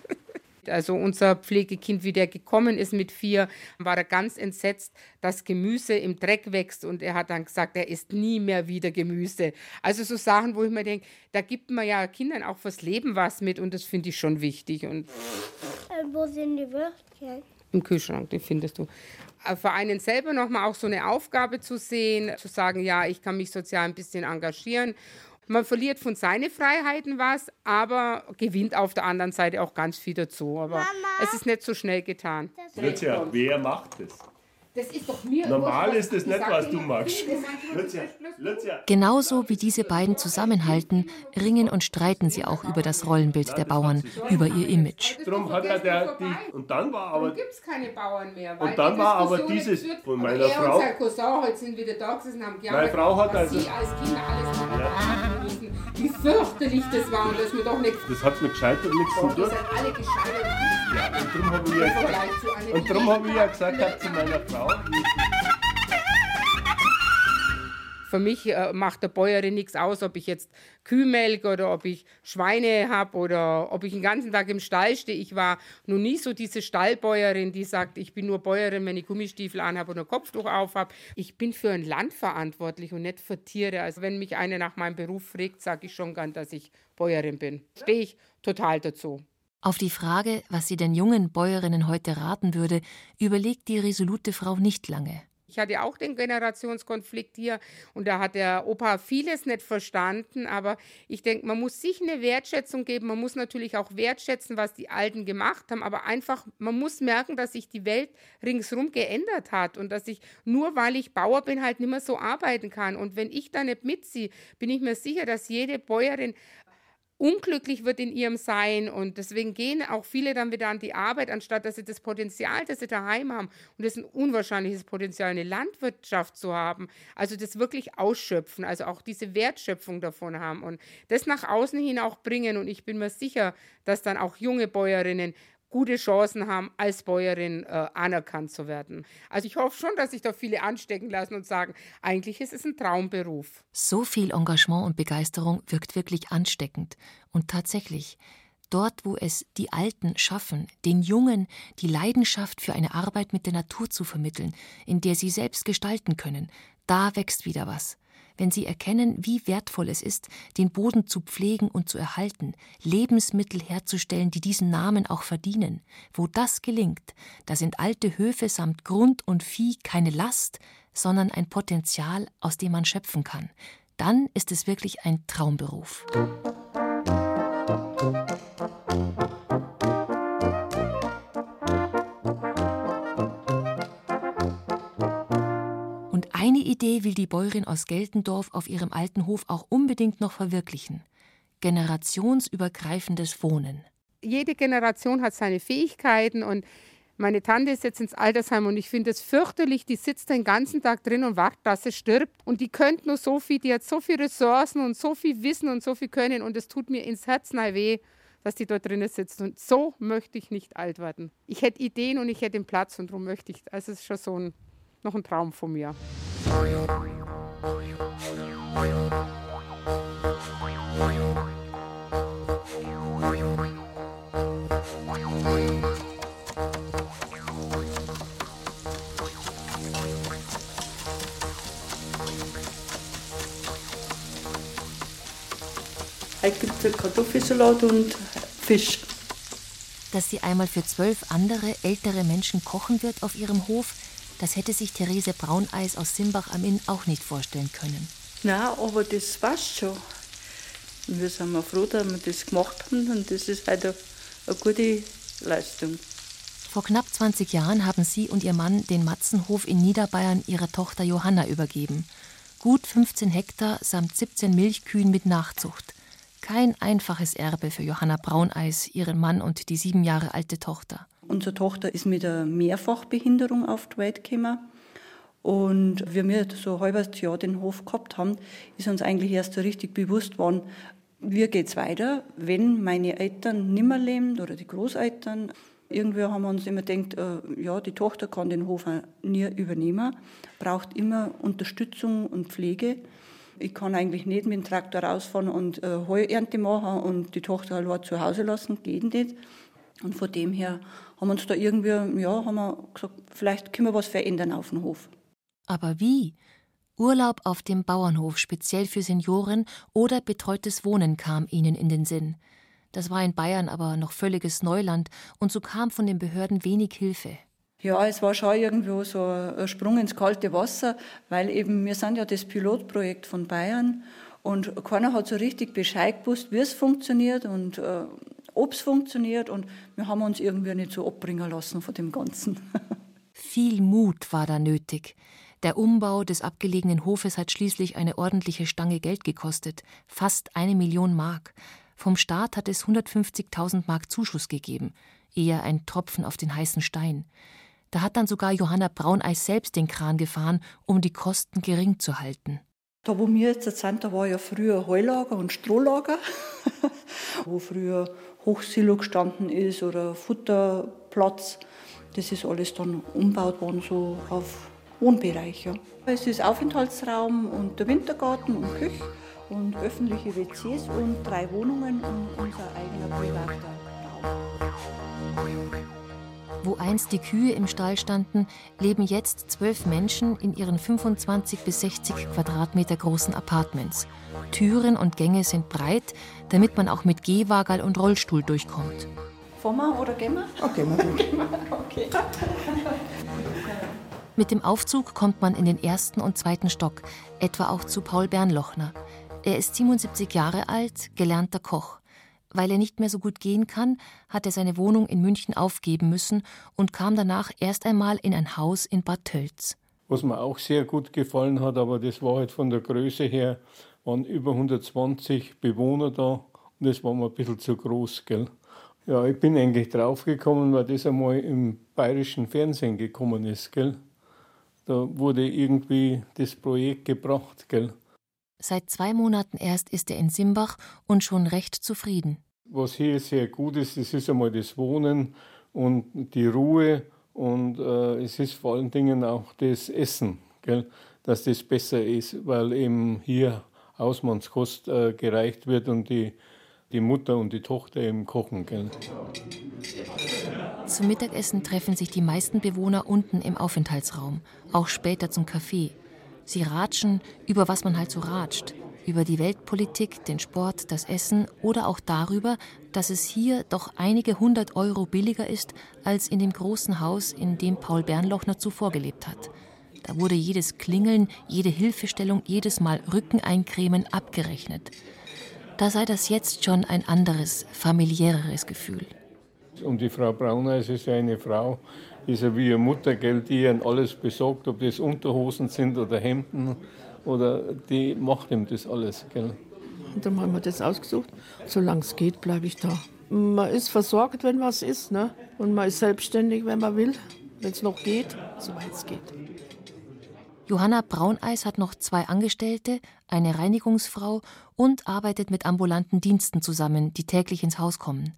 Also unser Pflegekind, wie der gekommen ist mit vier, war er ganz entsetzt, dass Gemüse im Dreck wächst. Und er hat dann gesagt, er isst nie mehr wieder Gemüse. Also so Sachen, wo ich mir denke, da gibt man ja Kindern auch fürs Leben was mit und das finde ich schon wichtig. Und Äh, wo sind die Würstchen? im Kühlschrank, die findest du. Äh, Für einen selber nochmal auch so eine Aufgabe zu sehen, zu sagen, ja, ich kann mich sozial ein bisschen engagieren. Man verliert von seinen Freiheiten was, aber gewinnt auf der anderen Seite auch ganz viel dazu. Aber es ist nicht so schnell getan. Lucia, wer macht das? Das ist doch mir. Normal ist das nicht, was du magst. Genauso wie diese beiden zusammenhalten, ringen und streiten sie auch über das Rollenbild der Bauern, über ihr Image. Drum hat er der, die, und dann war aber, gibt es keine Bauern mehr. Und dann war aber dieses von meiner er Frau- gearbeitet, Frau hat also-. Wie fürchterlich das war und dass wir doch nicht... das hat mir gescheitert nichts zu tun. seid alle gescheitert. Ja, und darum habe ich, ja gesagt- und habe ich ja gesagt gehabt zu meiner Frau, Für mich äh, macht der Bäuerin nichts aus, ob ich jetzt Kühe melke oder ob ich Schweine habe oder ob ich den ganzen Tag im Stall stehe. Ich war noch nie so diese Stallbäuerin, die sagt, ich bin nur Bäuerin, wenn ich Gummistiefel anhabe und ein Kopftuch aufhab. Ich bin für ein Land verantwortlich und nicht für Tiere. Also wenn mich einer nach meinem Beruf fragt, sage ich schon gern, dass ich Bäuerin bin. Stehe ich total dazu. Auf die Frage, was sie den jungen Bäuerinnen heute raten würde, überlegt die resolute Frau nicht lange. Ich hatte auch den Generationskonflikt hier und da hat der Opa vieles nicht verstanden, aber ich denke, man muss sich eine Wertschätzung geben, man muss natürlich auch wertschätzen, was die Alten gemacht haben, aber einfach, man muss merken, dass sich die Welt ringsherum geändert hat und dass ich nur weil ich Bauer bin, halt nicht mehr so arbeiten kann. Und wenn ich da nicht mitziehe, bin ich mir sicher, dass jede Bäuerin unglücklich wird in ihrem Sein. Und deswegen gehen auch viele dann wieder an die Arbeit, anstatt dass sie das Potenzial, das sie daheim haben und das ist ein unwahrscheinliches Potenzial, eine Landwirtschaft zu haben, also das wirklich ausschöpfen, also auch diese Wertschöpfung davon haben und das nach außen hin auch bringen. Und ich bin mir sicher, dass dann auch junge Bäuerinnen gute Chancen haben, als Bäuerin äh, anerkannt zu werden. Also ich hoffe schon, dass sich da viele anstecken lassen und sagen, eigentlich ist es ein Traumberuf. So viel Engagement und Begeisterung wirkt wirklich ansteckend. Und tatsächlich, dort, wo es die Alten schaffen, den Jungen die Leidenschaft für eine Arbeit mit der Natur zu vermitteln, in der sie selbst gestalten können, da wächst wieder was. Wenn sie erkennen, wie wertvoll es ist, den Boden zu pflegen und zu erhalten, Lebensmittel herzustellen, die diesen Namen auch verdienen, wo das gelingt, da sind alte Höfe samt Grund und Vieh keine Last, sondern ein Potenzial, aus dem man schöpfen kann. Dann ist es wirklich ein Traumberuf. Und Idee will die Bäuerin aus Geltendorf auf ihrem alten Hof auch unbedingt noch verwirklichen. Generationsübergreifendes Wohnen. jede Generation hat seine Fähigkeiten und meine Tante ist jetzt ins Altersheim und ich finde es fürchterlich, die sitzt den ganzen Tag drin und wartet, dass sie stirbt. Und die könnte nur so viel, die hat so viele Ressourcen und so viel Wissen und so viel Können und es tut mir ins Herz nahe weh, dass die dort drinnen sitzt. Und so möchte ich nicht alt werden. Ich hätte Ideen und ich hätte den Platz und darum möchte ich, also es ist schon so ein, noch ein Traum von mir. Heute gibt Kartoffelsalat und Fisch. Dass sie einmal für zwölf andere ältere Menschen kochen wird auf ihrem Hof, das hätte sich Therese Brauneis aus Simbach am Inn auch nicht vorstellen können. Nein, aber das passt schon. Wir sind mal froh, dass wir das gemacht haben und das ist halt eine, eine gute Leistung. Vor knapp 20 Jahren haben sie und ihr Mann den Matzenhof in Niederbayern ihrer Tochter Johanna übergeben. Gut 15 Hektar samt 17 Milchkühen mit Nachzucht. Kein einfaches Erbe für Johanna Brauneis, ihren Mann und die sieben Jahre alte Tochter. Unsere Tochter ist mit einer Mehrfachbehinderung auf die Welt gekommen. Und wie wir so ein halbes Jahr den Hof gehabt haben, ist uns eigentlich erst so richtig bewusst geworden, wie geht es weiter, wenn meine Eltern nimmer leben oder die Großeltern. Irgendwie haben wir uns immer gedacht, äh, ja, die Tochter kann den Hof nie übernehmen, braucht immer Unterstützung und Pflege. Ich kann eigentlich nicht mit dem Traktor rausfahren und äh, Heuernte machen und die Tochter allein zu Hause lassen, geht nicht. Und von dem her haben wir uns da irgendwie, ja, haben wir gesagt, vielleicht können wir was verändern auf dem Hof. Aber wie? Urlaub auf dem Bauernhof speziell für Senioren oder betreutes Wohnen kam ihnen in den Sinn. Das war in Bayern aber noch völliges Neuland und so kam von den Behörden wenig Hilfe. Ja, es war schon irgendwo so ein Sprung ins kalte Wasser, weil eben wir sind ja das Pilotprojekt von Bayern und keiner hat so richtig Bescheid gewusst, wie es funktioniert und äh, ob es funktioniert und wir haben uns irgendwie nicht so abbringen lassen von dem Ganzen. Viel Mut war da nötig. Der Umbau des abgelegenen Hofes hat schließlich eine ordentliche Stange Geld gekostet, fast eine Million Mark. Vom Staat hat es 150.000 Mark Zuschuss gegeben, eher ein Tropfen auf den heißen Stein. Da hat dann sogar Johanna Brauneis selbst den Kran gefahren, um die Kosten gering zu halten. Da, wo wir jetzt sind, da war ja früher Heulager und Strohlager, wo früher Hochsilo gestanden ist oder Futterplatz. Das ist alles dann umgebaut worden, so auf Wohnbereich. Ja. Es ist Aufenthaltsraum und der Wintergarten und Küche und öffentliche WCs und drei Wohnungen und unser eigener privater Raum. Wo einst die Kühe im Stall standen, leben jetzt zwölf Menschen in ihren 25 bis 60 Quadratmeter großen Apartments. Türen und Gänge sind breit, damit man auch mit Gehwagel und Rollstuhl durchkommt. Wir oder gehen wir? Okay, okay. Mit dem Aufzug kommt man in den ersten und zweiten Stock, etwa auch zu Paul Bernlochner. Er ist 77 Jahre alt, gelernter Koch. Weil er nicht mehr so gut gehen kann, hat er seine Wohnung in München aufgeben müssen und kam danach erst einmal in ein Haus in Bad Tölz. Was mir auch sehr gut gefallen hat, aber das war halt von der Größe her, waren über 120 Bewohner da und das war mir ein bisschen zu groß. Gell? Ja, ich bin eigentlich draufgekommen, weil das einmal im bayerischen Fernsehen gekommen ist. Gell? Da wurde irgendwie das Projekt gebracht. Gell? Seit zwei Monaten erst ist er in Simbach und schon recht zufrieden. Was hier sehr gut ist, das ist einmal das Wohnen und die Ruhe und äh, es ist vor allen Dingen auch das Essen, gell? dass das besser ist, weil eben hier Hausmannskost äh, gereicht wird und die, die Mutter und die Tochter eben kochen. Gell? Zum Mittagessen treffen sich die meisten Bewohner unten im Aufenthaltsraum, auch später zum Kaffee. Sie ratschen, über was man halt so ratscht. Über die Weltpolitik, den Sport, das Essen oder auch darüber, dass es hier doch einige hundert Euro billiger ist als in dem großen Haus, in dem Paul Bernlochner zuvor gelebt hat. Da wurde jedes Klingeln, jede Hilfestellung, jedes Mal Rückeneincremen abgerechnet. Da sei das jetzt schon ein anderes, familiäreres Gefühl. Und die Frau Brauneis ist ja eine Frau, die ist ja wie eine Mutter, gell, die ihnen alles besorgt, ob das Unterhosen sind oder Hemden. Oder die macht ihm das alles. Gell. Und dann haben wir das ausgesucht. Solange es geht, bleibe ich da. Man ist versorgt, wenn was ist. Ne? Und man ist selbstständig, wenn man will. Wenn es noch geht, soweit es geht. Johanna Brauneis hat noch zwei Angestellte, eine Reinigungsfrau und arbeitet mit ambulanten Diensten zusammen, die täglich ins Haus kommen.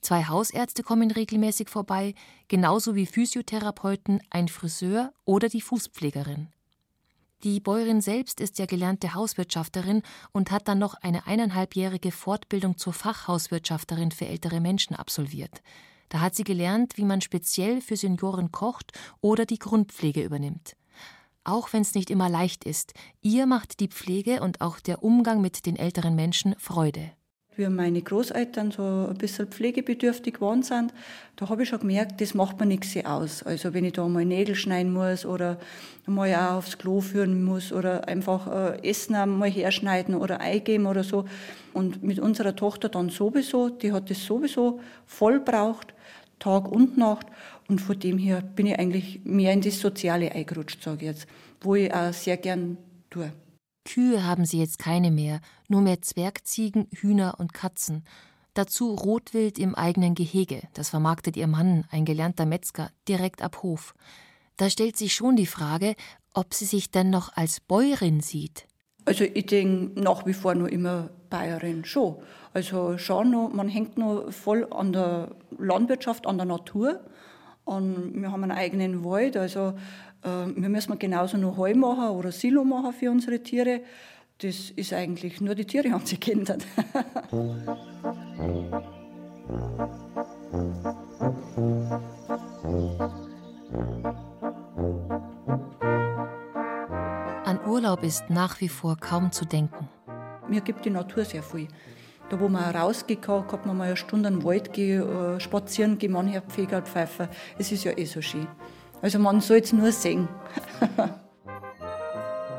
Zwei Hausärzte kommen regelmäßig vorbei, genauso wie Physiotherapeuten, ein Friseur oder die Fußpflegerin. Die Bäuerin selbst ist ja gelernte Hauswirtschafterin und hat dann noch eine eineinhalbjährige Fortbildung zur Fachhauswirtschafterin für ältere Menschen absolviert. Da hat sie gelernt, wie man speziell für Senioren kocht oder die Grundpflege übernimmt. Auch wenn es nicht immer leicht ist, ihr macht die Pflege und auch der Umgang mit den älteren Menschen Freude. Wie meine Großeltern so ein bisschen pflegebedürftig geworden sind, da habe ich schon gemerkt, das macht mir nichts aus. Also wenn ich da mal Nägel schneiden muss oder mal auch aufs Klo führen muss oder einfach äh, Essen mal herschneiden oder eingeben oder so. Und mit unserer Tochter dann sowieso, die hat das sowieso voll braucht, Tag und Nacht. Und von dem her bin ich eigentlich mehr in das Soziale eingerutscht, sage ich jetzt, wo ich auch sehr gern tue. Kühe haben sie jetzt keine mehr, nur mehr Zwergziegen, Hühner und Katzen. Dazu Rotwild im eigenen Gehege, das vermarktet ihr Mann, ein gelernter Metzger, direkt ab Hof. Da stellt sich schon die Frage, ob sie sich denn noch als Bäuerin sieht. Also ich denke nach wie vor nur immer Bayerin schon. Also schon noch, man hängt noch voll an der Landwirtschaft, an der Natur. Und wir haben einen eigenen Wald, also wir müssen genauso noch Heu machen oder Silo machen für unsere Tiere. Das ist eigentlich nur die Tiere haben sich geändert. An Urlaub ist nach wie vor kaum zu denken. Mir gibt die Natur sehr viel. Da, wo man rausgeht, kann man mal eine Stunde in den Wald gehen, äh, spazieren gehen, mancher Pfeger pfeifen. Es ist ja eh so schön. Also man soll es nur sehen.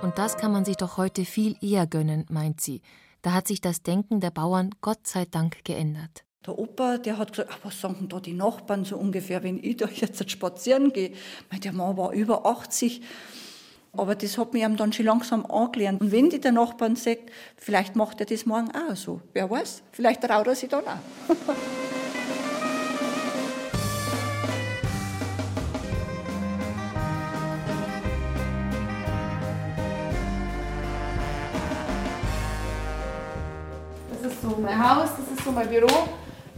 Und das kann man sich doch heute viel eher gönnen, meint sie. Da hat sich das Denken der Bauern Gott sei Dank geändert. Der Opa, der hat gesagt, ach, was sagen da die Nachbarn so ungefähr, wenn ich da jetzt spazieren gehe? Der Mann war über 80. Aber das hat mir dann schon langsam angelernt. Und wenn die der Nachbarn sagt, vielleicht macht er das morgen auch so. Wer weiß, vielleicht traut er sich dann auch. so mein Haus, das ist so mein Büro.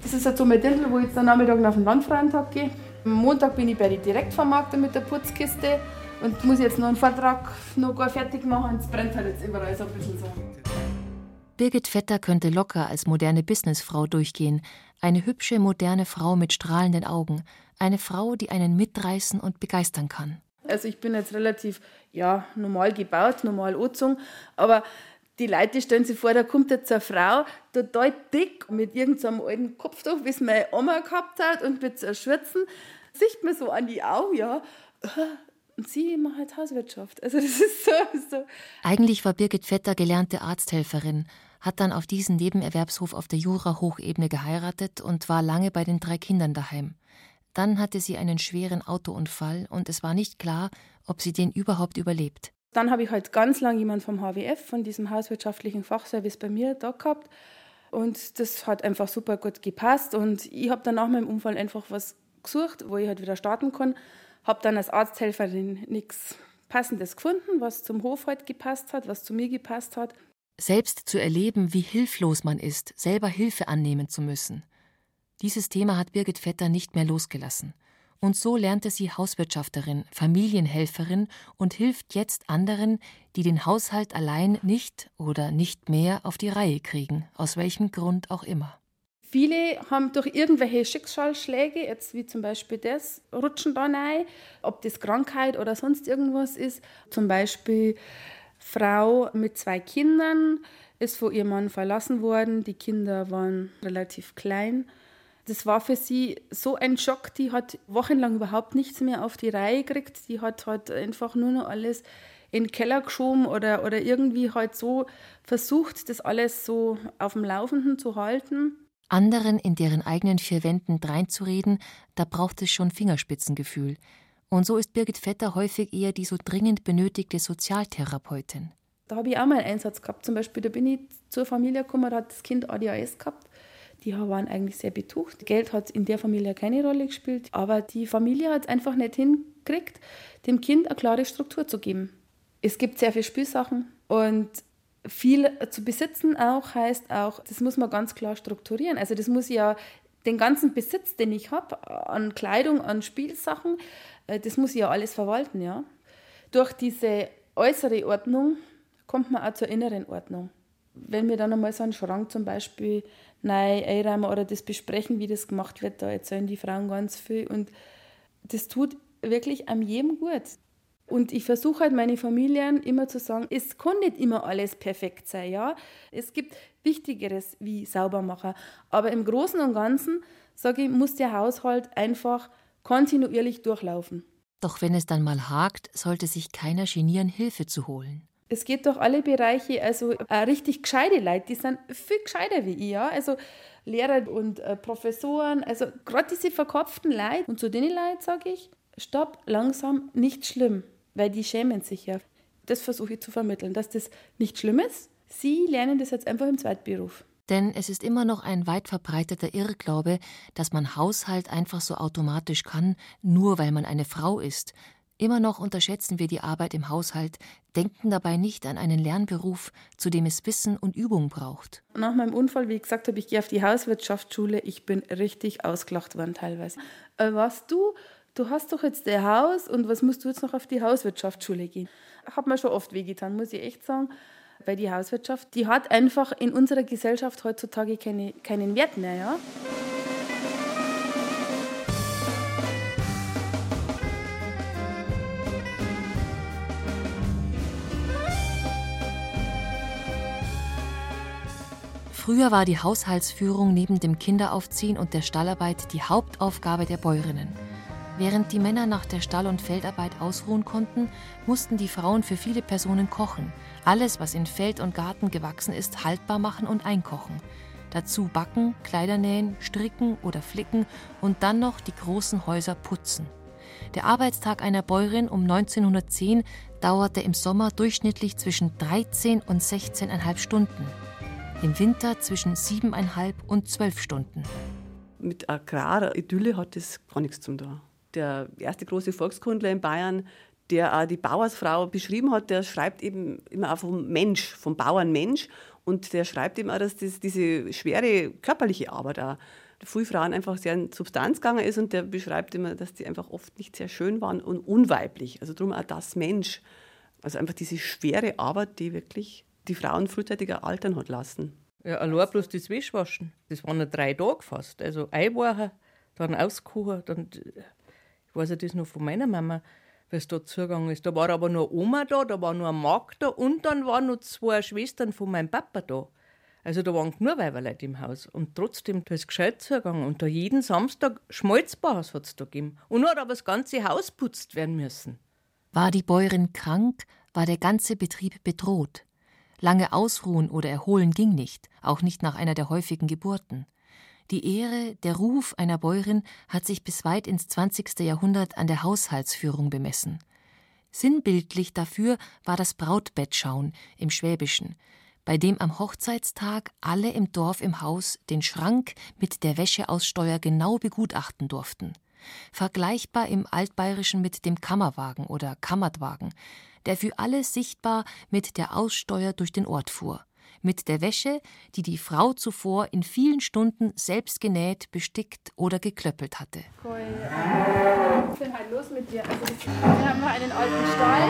Das ist halt so mein Dirndl, wo ich jetzt am Nachmittag auf den Landfreientag gehe. Am Montag bin ich bei den Direktvermarktern mit der Putzkiste und muss jetzt noch einen Vortrag noch gar fertig machen. Es brennt halt jetzt überall so ein bisschen so. Birgit Vetter könnte locker als moderne Businessfrau durchgehen. Eine hübsche, moderne Frau mit strahlenden Augen. Eine Frau, die einen mitreißen und begeistern kann. Also ich bin jetzt relativ ja, normal gebaut, normal angezogen, aber die Leute stellen sich vor, da kommt jetzt eine Frau, total dick, mit irgendeinem alten Kopftuch, wie es meine Oma gehabt hat, und mit so Schürzen. Sieht mir so an die Augen, ja. Und sie macht halt Hauswirtschaft. Also das ist so, so. Eigentlich war Birgit Vetter gelernte Arzthelferin, hat dann auf diesen Nebenerwerbshof auf der Jura-Hochebene geheiratet und war lange bei den drei Kindern daheim. Dann hatte sie einen schweren Autounfall und es war nicht klar, ob sie den überhaupt überlebt. Dann habe ich halt ganz lange jemanden vom HWF, von diesem hauswirtschaftlichen Fachservice bei mir da gehabt. Und das hat einfach super gut gepasst. Und ich habe dann nach meinem Unfall einfach was gesucht, wo ich halt wieder starten kann. Habe dann als Arzthelferin nichts Passendes gefunden, was zum Hof halt gepasst hat, was zu mir gepasst hat. Selbst zu erleben, wie hilflos man ist, selber Hilfe annehmen zu müssen. Dieses Thema hat Birgit Vetter nicht mehr losgelassen. Und so lernte sie Hauswirtschafterin, Familienhelferin und hilft jetzt anderen, die den Haushalt allein nicht oder nicht mehr auf die Reihe kriegen, aus welchem Grund auch immer. Viele haben durch irgendwelche Schicksalsschläge, jetzt wie zum Beispiel das, rutschen da rein, ob das Krankheit oder sonst irgendwas ist. Zum Beispiel Frau mit zwei Kindern ist von ihrem Mann verlassen worden. Die Kinder waren relativ klein. Das war für sie so ein Schock. Die hat wochenlang überhaupt nichts mehr auf die Reihe gekriegt. Die hat halt einfach nur noch alles in den Keller geschoben oder, oder irgendwie halt so versucht, das alles so auf dem Laufenden zu halten. Anderen in deren eigenen vier Wänden dreinzureden, da braucht es schon Fingerspitzengefühl. Und so ist Birgit Vetter häufig eher die so dringend benötigte Sozialtherapeutin. Da habe ich auch mal einen Einsatz gehabt. Zum Beispiel, da bin ich zur Familie gekommen, da hat das Kind ADHS gehabt. Die waren eigentlich sehr betucht. Geld hat in der Familie keine Rolle gespielt, aber die Familie hat es einfach nicht hingekriegt, dem Kind eine klare Struktur zu geben. Es gibt sehr viele Spielsachen und viel zu besitzen auch heißt auch, das muss man ganz klar strukturieren. Also das muss ja den ganzen Besitz, den ich habe, an Kleidung, an Spielsachen, das muss ich ja alles verwalten, ja. Durch diese äußere Ordnung kommt man auch zur inneren Ordnung. Wenn wir dann einmal so einen Schrank zum Beispiel neu einräumen oder das besprechen, wie das gemacht wird, da erzählen die Frauen ganz viel und das tut wirklich am jedem gut. Und ich versuche halt meine Familien immer zu sagen, es kann nicht immer alles perfekt sein, ja. Es gibt Wichtigeres wie sauber machen. Aber im Großen und Ganzen, sage ich, muss der Haushalt einfach kontinuierlich durchlaufen. Doch wenn es dann mal hakt, sollte sich keiner genieren, Hilfe zu holen. Es geht durch alle Bereiche, also äh, richtig gescheite Leute, die sind viel gescheiter wie ich, ja. Also Lehrer und äh, Professoren, also gerade diese verkopften Leute. Und zu denen Leuten sage ich, stopp, langsam, nicht schlimm, weil die schämen sich ja. Das versuche ich zu vermitteln, dass das nicht schlimm ist. Sie lernen das jetzt einfach im Zweitberuf. Denn es ist immer noch ein weit verbreiteter Irrglaube, dass man Haushalt einfach so automatisch kann, nur weil man eine Frau ist. Immer noch unterschätzen wir die Arbeit im Haushalt, denken dabei nicht an einen Lernberuf, zu dem es Wissen und Übung braucht. Nach meinem Unfall, wie ich gesagt habe, ich gehe auf die Hauswirtschaftsschule, ich bin richtig ausgelacht worden teilweise. Äh, was du, du hast doch jetzt dein Haus und was musst du jetzt noch auf die Hauswirtschaftsschule gehen? Hat mir schon oft wehgetan, muss ich echt sagen. Weil die Hauswirtschaft, die hat einfach in unserer Gesellschaft heutzutage keine, keinen Wert mehr. Ja? Früher war die Haushaltsführung neben dem Kinderaufziehen und der Stallarbeit die Hauptaufgabe der Bäuerinnen. Während die Männer nach der Stall- und Feldarbeit ausruhen konnten, mussten die Frauen für viele Personen kochen, alles, was in Feld und Garten gewachsen ist, haltbar machen und einkochen. Dazu backen, Kleider nähen, stricken oder flicken und dann noch die großen Häuser putzen. Der Arbeitstag einer Bäuerin um 1910 dauerte im Sommer durchschnittlich zwischen 13 und 16,5 Stunden. Im Winter zwischen 7,5 und 12 Stunden. Mit Agraridylle hat das gar nichts zu tun. Der erste große Volkskundler in Bayern, der auch die Bauersfrau beschrieben hat, der schreibt eben immer auch vom Mensch, vom Bauernmensch. Und der schreibt eben auch, dass das, diese schwere körperliche Arbeit auch viele Frauen einfach sehr in Substanz gegangen ist und der beschreibt immer, dass die einfach oft nicht sehr schön waren und unweiblich. Also darum auch das Mensch. Also einfach diese schwere Arbeit, die wirklich die Frauen frühzeitiger altern hat lassen. Ja, allein bloß das Wäschwaschen, das waren ja drei Tage fast. Also einwachen, dann auskochen, dann, ich weiß ja das noch von meiner Mama, weil es da zugegangen ist. Da war aber nur Oma da, da war nur ein Magd da und dann waren noch zwei Schwestern von meinem Papa da. Also da waren nur Weiberleute im Haus. Und trotzdem, da ist gescheit zugegangen. Und da jeden Samstag Schmalzbars hat es da gegeben. Und nur hat aber das ganze Haus putzt werden müssen. War die Bäuerin krank, war der ganze Betrieb bedroht. Lange ausruhen oder erholen ging nicht, auch nicht nach einer der häufigen Geburten. Die Ehre, der Ruf einer Bäuerin hat sich bis weit ins 20. Jahrhundert an der Haushaltsführung bemessen. Sinnbildlich dafür war das Brautbettschauen im Schwäbischen, bei dem am Hochzeitstag alle im Dorf im Haus den Schrank mit der Wäscheaussteuer genau begutachten durften. Vergleichbar im Altbayerischen mit dem Kammerwagen oder Kammertwagen, der für alle sichtbar mit der Aussteuer durch den Ort fuhr. Mit der Wäsche, die die Frau zuvor in vielen Stunden selbst genäht, bestickt oder geklöppelt hatte. Cool. Was ist denn halt los mit dir? Also, hier haben wir einen alten Stall.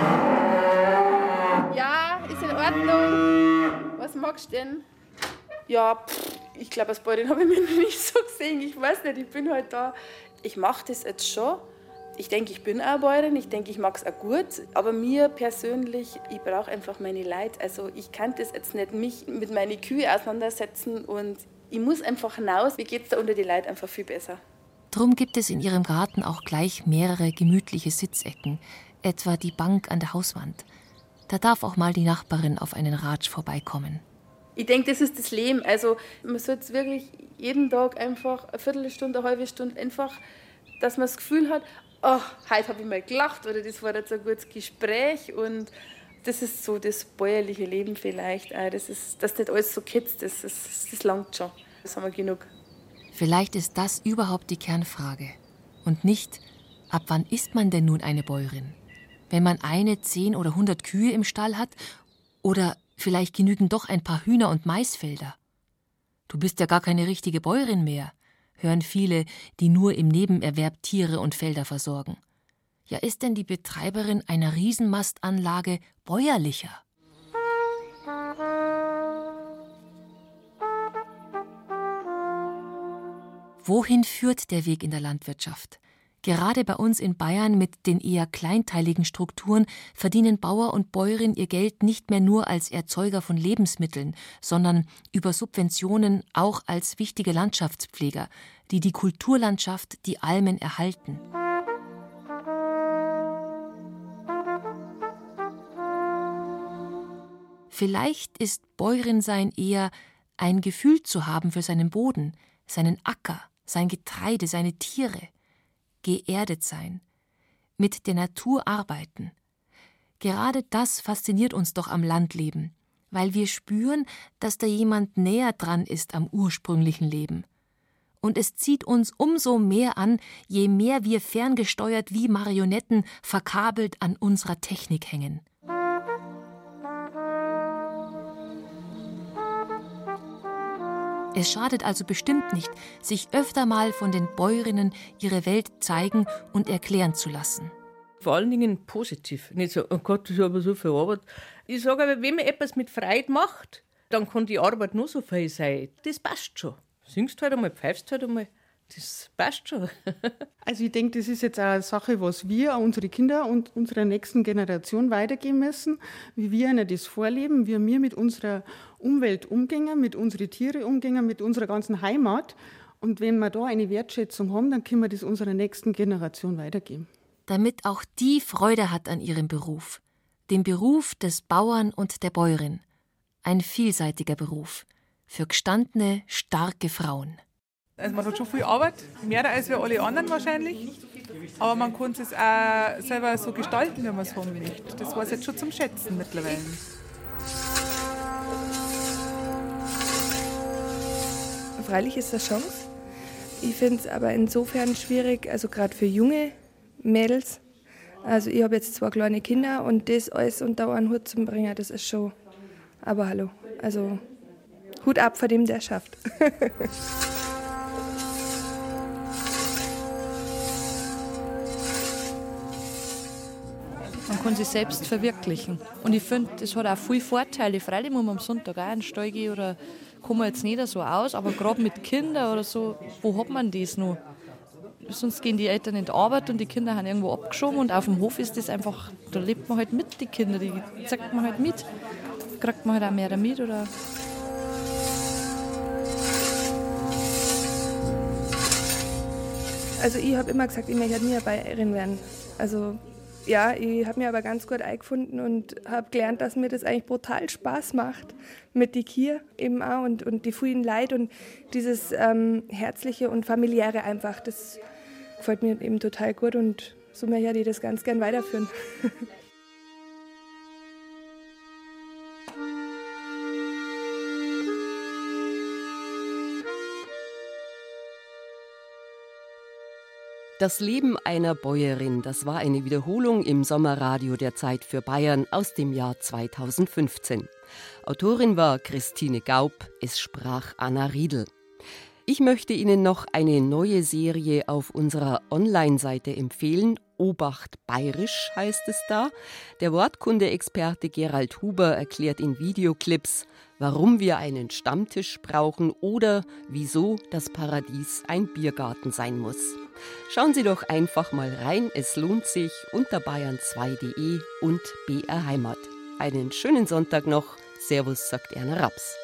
Ja, ist in Ordnung. Was magst du denn? Ja, pff, ich glaube, als Bäuerin habe ich mich noch nicht so gesehen. Ich weiß nicht, ich bin halt da. Ich mache das jetzt schon. Ich denke, ich bin Bäuerin, ich denke, ich mag es auch gut, aber mir persönlich, ich brauche einfach meine Leid. Also ich kann das jetzt nicht mich mit meinen Kühe auseinandersetzen und ich muss einfach hinaus. Mir geht es da unter die Leid einfach viel besser. Drum gibt es in ihrem Garten auch gleich mehrere gemütliche Sitzecken, etwa die Bank an der Hauswand. Da darf auch mal die Nachbarin auf einen Ratsch vorbeikommen. Ich denke, das ist das Leben. Also man sollte wirklich jeden Tag einfach eine Viertelstunde, eine halbe Stunde einfach, dass man das Gefühl hat, oh, heute habe ich mal gelacht oder das war jetzt ein gutes Gespräch und das ist so das bäuerliche Leben vielleicht. Das ist, dass nicht alles so kitzt, das, das, das langt schon. Das haben wir genug. Vielleicht ist das überhaupt die Kernfrage. Und nicht, ab wann ist man denn nun eine Bäuerin? Wenn man eine, zehn oder hundert Kühe im Stall hat? Oder vielleicht genügen doch ein paar Hühner und Maisfelder? Du bist ja gar keine richtige Bäuerin mehr, hören viele, die nur im Nebenerwerb Tiere und Felder versorgen. Ja, ist denn die Betreiberin einer Riesenmastanlage bäuerlicher? Wohin führt der Weg in der Landwirtschaft? Gerade bei uns in Bayern mit den eher kleinteiligen Strukturen verdienen Bauer und Bäuerin ihr Geld nicht mehr nur als Erzeuger von Lebensmitteln, sondern über Subventionen auch als wichtige Landschaftspfleger, die die Kulturlandschaft, die Almen erhalten. Vielleicht ist Bäuerin-Sein eher ein Gefühl zu haben für seinen Boden, seinen Acker, sein Getreide, seine Tiere – geerdet sein, mit der Natur arbeiten. Gerade das fasziniert uns doch am Landleben, weil wir spüren, dass da jemand näher dran ist am ursprünglichen Leben. Und es zieht uns umso mehr an, je mehr wir ferngesteuert wie Marionetten verkabelt an unserer Technik hängen. Es schadet also bestimmt nicht, sich öfter mal von den Bäuerinnen ihre Welt zeigen und erklären zu lassen. Vor allen Dingen positiv. Nicht so, oh Gott, ich habe so viel Arbeit. Ich sage aber, wenn man etwas mit Freude macht, dann kann die Arbeit nur so viel sein. Das passt schon. Singst halt einmal, pfeifst halt einmal. Das passt schon. also ich denke, das ist jetzt eine Sache, was wir unsere Kinder und unserer nächsten Generation weitergeben müssen, wie wir ihnen das vorleben, wie wir mit unserer Umwelt umgehen, mit unseren Tieren umgehen, mit unserer ganzen Heimat. Und wenn wir da eine Wertschätzung haben, dann können wir das unserer nächsten Generation weitergeben. Damit auch die Freude hat an ihrem Beruf, dem Beruf des Bauern und der Bäuerin. Ein vielseitiger Beruf für gestandene, starke Frauen. Also man hat schon viel Arbeit, mehr als wir alle anderen wahrscheinlich. Aber man kann es auch selber so gestalten, wenn man es haben möchte. Das war es jetzt schon zum Schätzen mittlerweile. Freilich ist das Chance. Ich finde es aber insofern schwierig, also gerade für junge Mädels. Also ich habe jetzt zwei kleine Kinder und das alles unter einen Hut zu bringen, das ist schon. Aber hallo, also Hut ab vor dem, der schafft. kann sich selbst verwirklichen. Und ich finde, das hat auch viele Vorteile. Freilich muss man am Sonntag auch in den Stall gehen oder kann man jetzt nicht so aus, aber gerade mit Kindern oder so, wo hat man das noch? Sonst gehen die Eltern in die Arbeit und die Kinder haben irgendwo abgeschoben und auf dem Hof ist das einfach, da lebt man halt mit, die Kinder, die zeigt man halt mit. Kriegt man halt auch mehr damit oder. Also ich habe immer gesagt, ich möchte nie eine Bayerin werden. Also ja, ich habe mir aber ganz gut eingefunden und habe gelernt, dass mir das eigentlich brutal Spaß macht mit die Kier eben auch und, und die vielen Leid und dieses ähm, Herzliche und Familiäre einfach, das gefällt mir eben total gut und so möchte ich das ganz gern weiterführen. Das Leben einer Bäuerin, das war eine Wiederholung im Sommerradio der Zeit für Bayern aus dem Jahr 2015. Autorin war Christine Gaub, es sprach Anna Riedel. Ich möchte Ihnen noch eine neue Serie auf unserer Online-Seite empfehlen. Obacht Bayerisch heißt es da. Der Wortkunde-Experte Gerald Huber erklärt in Videoclips, warum wir einen Stammtisch brauchen oder wieso das Paradies ein Biergarten sein muss. Schauen Sie doch einfach mal rein, es lohnt sich unter bayern2.de und BR Heimat. Einen schönen Sonntag noch. Servus, sagt Erna Raps.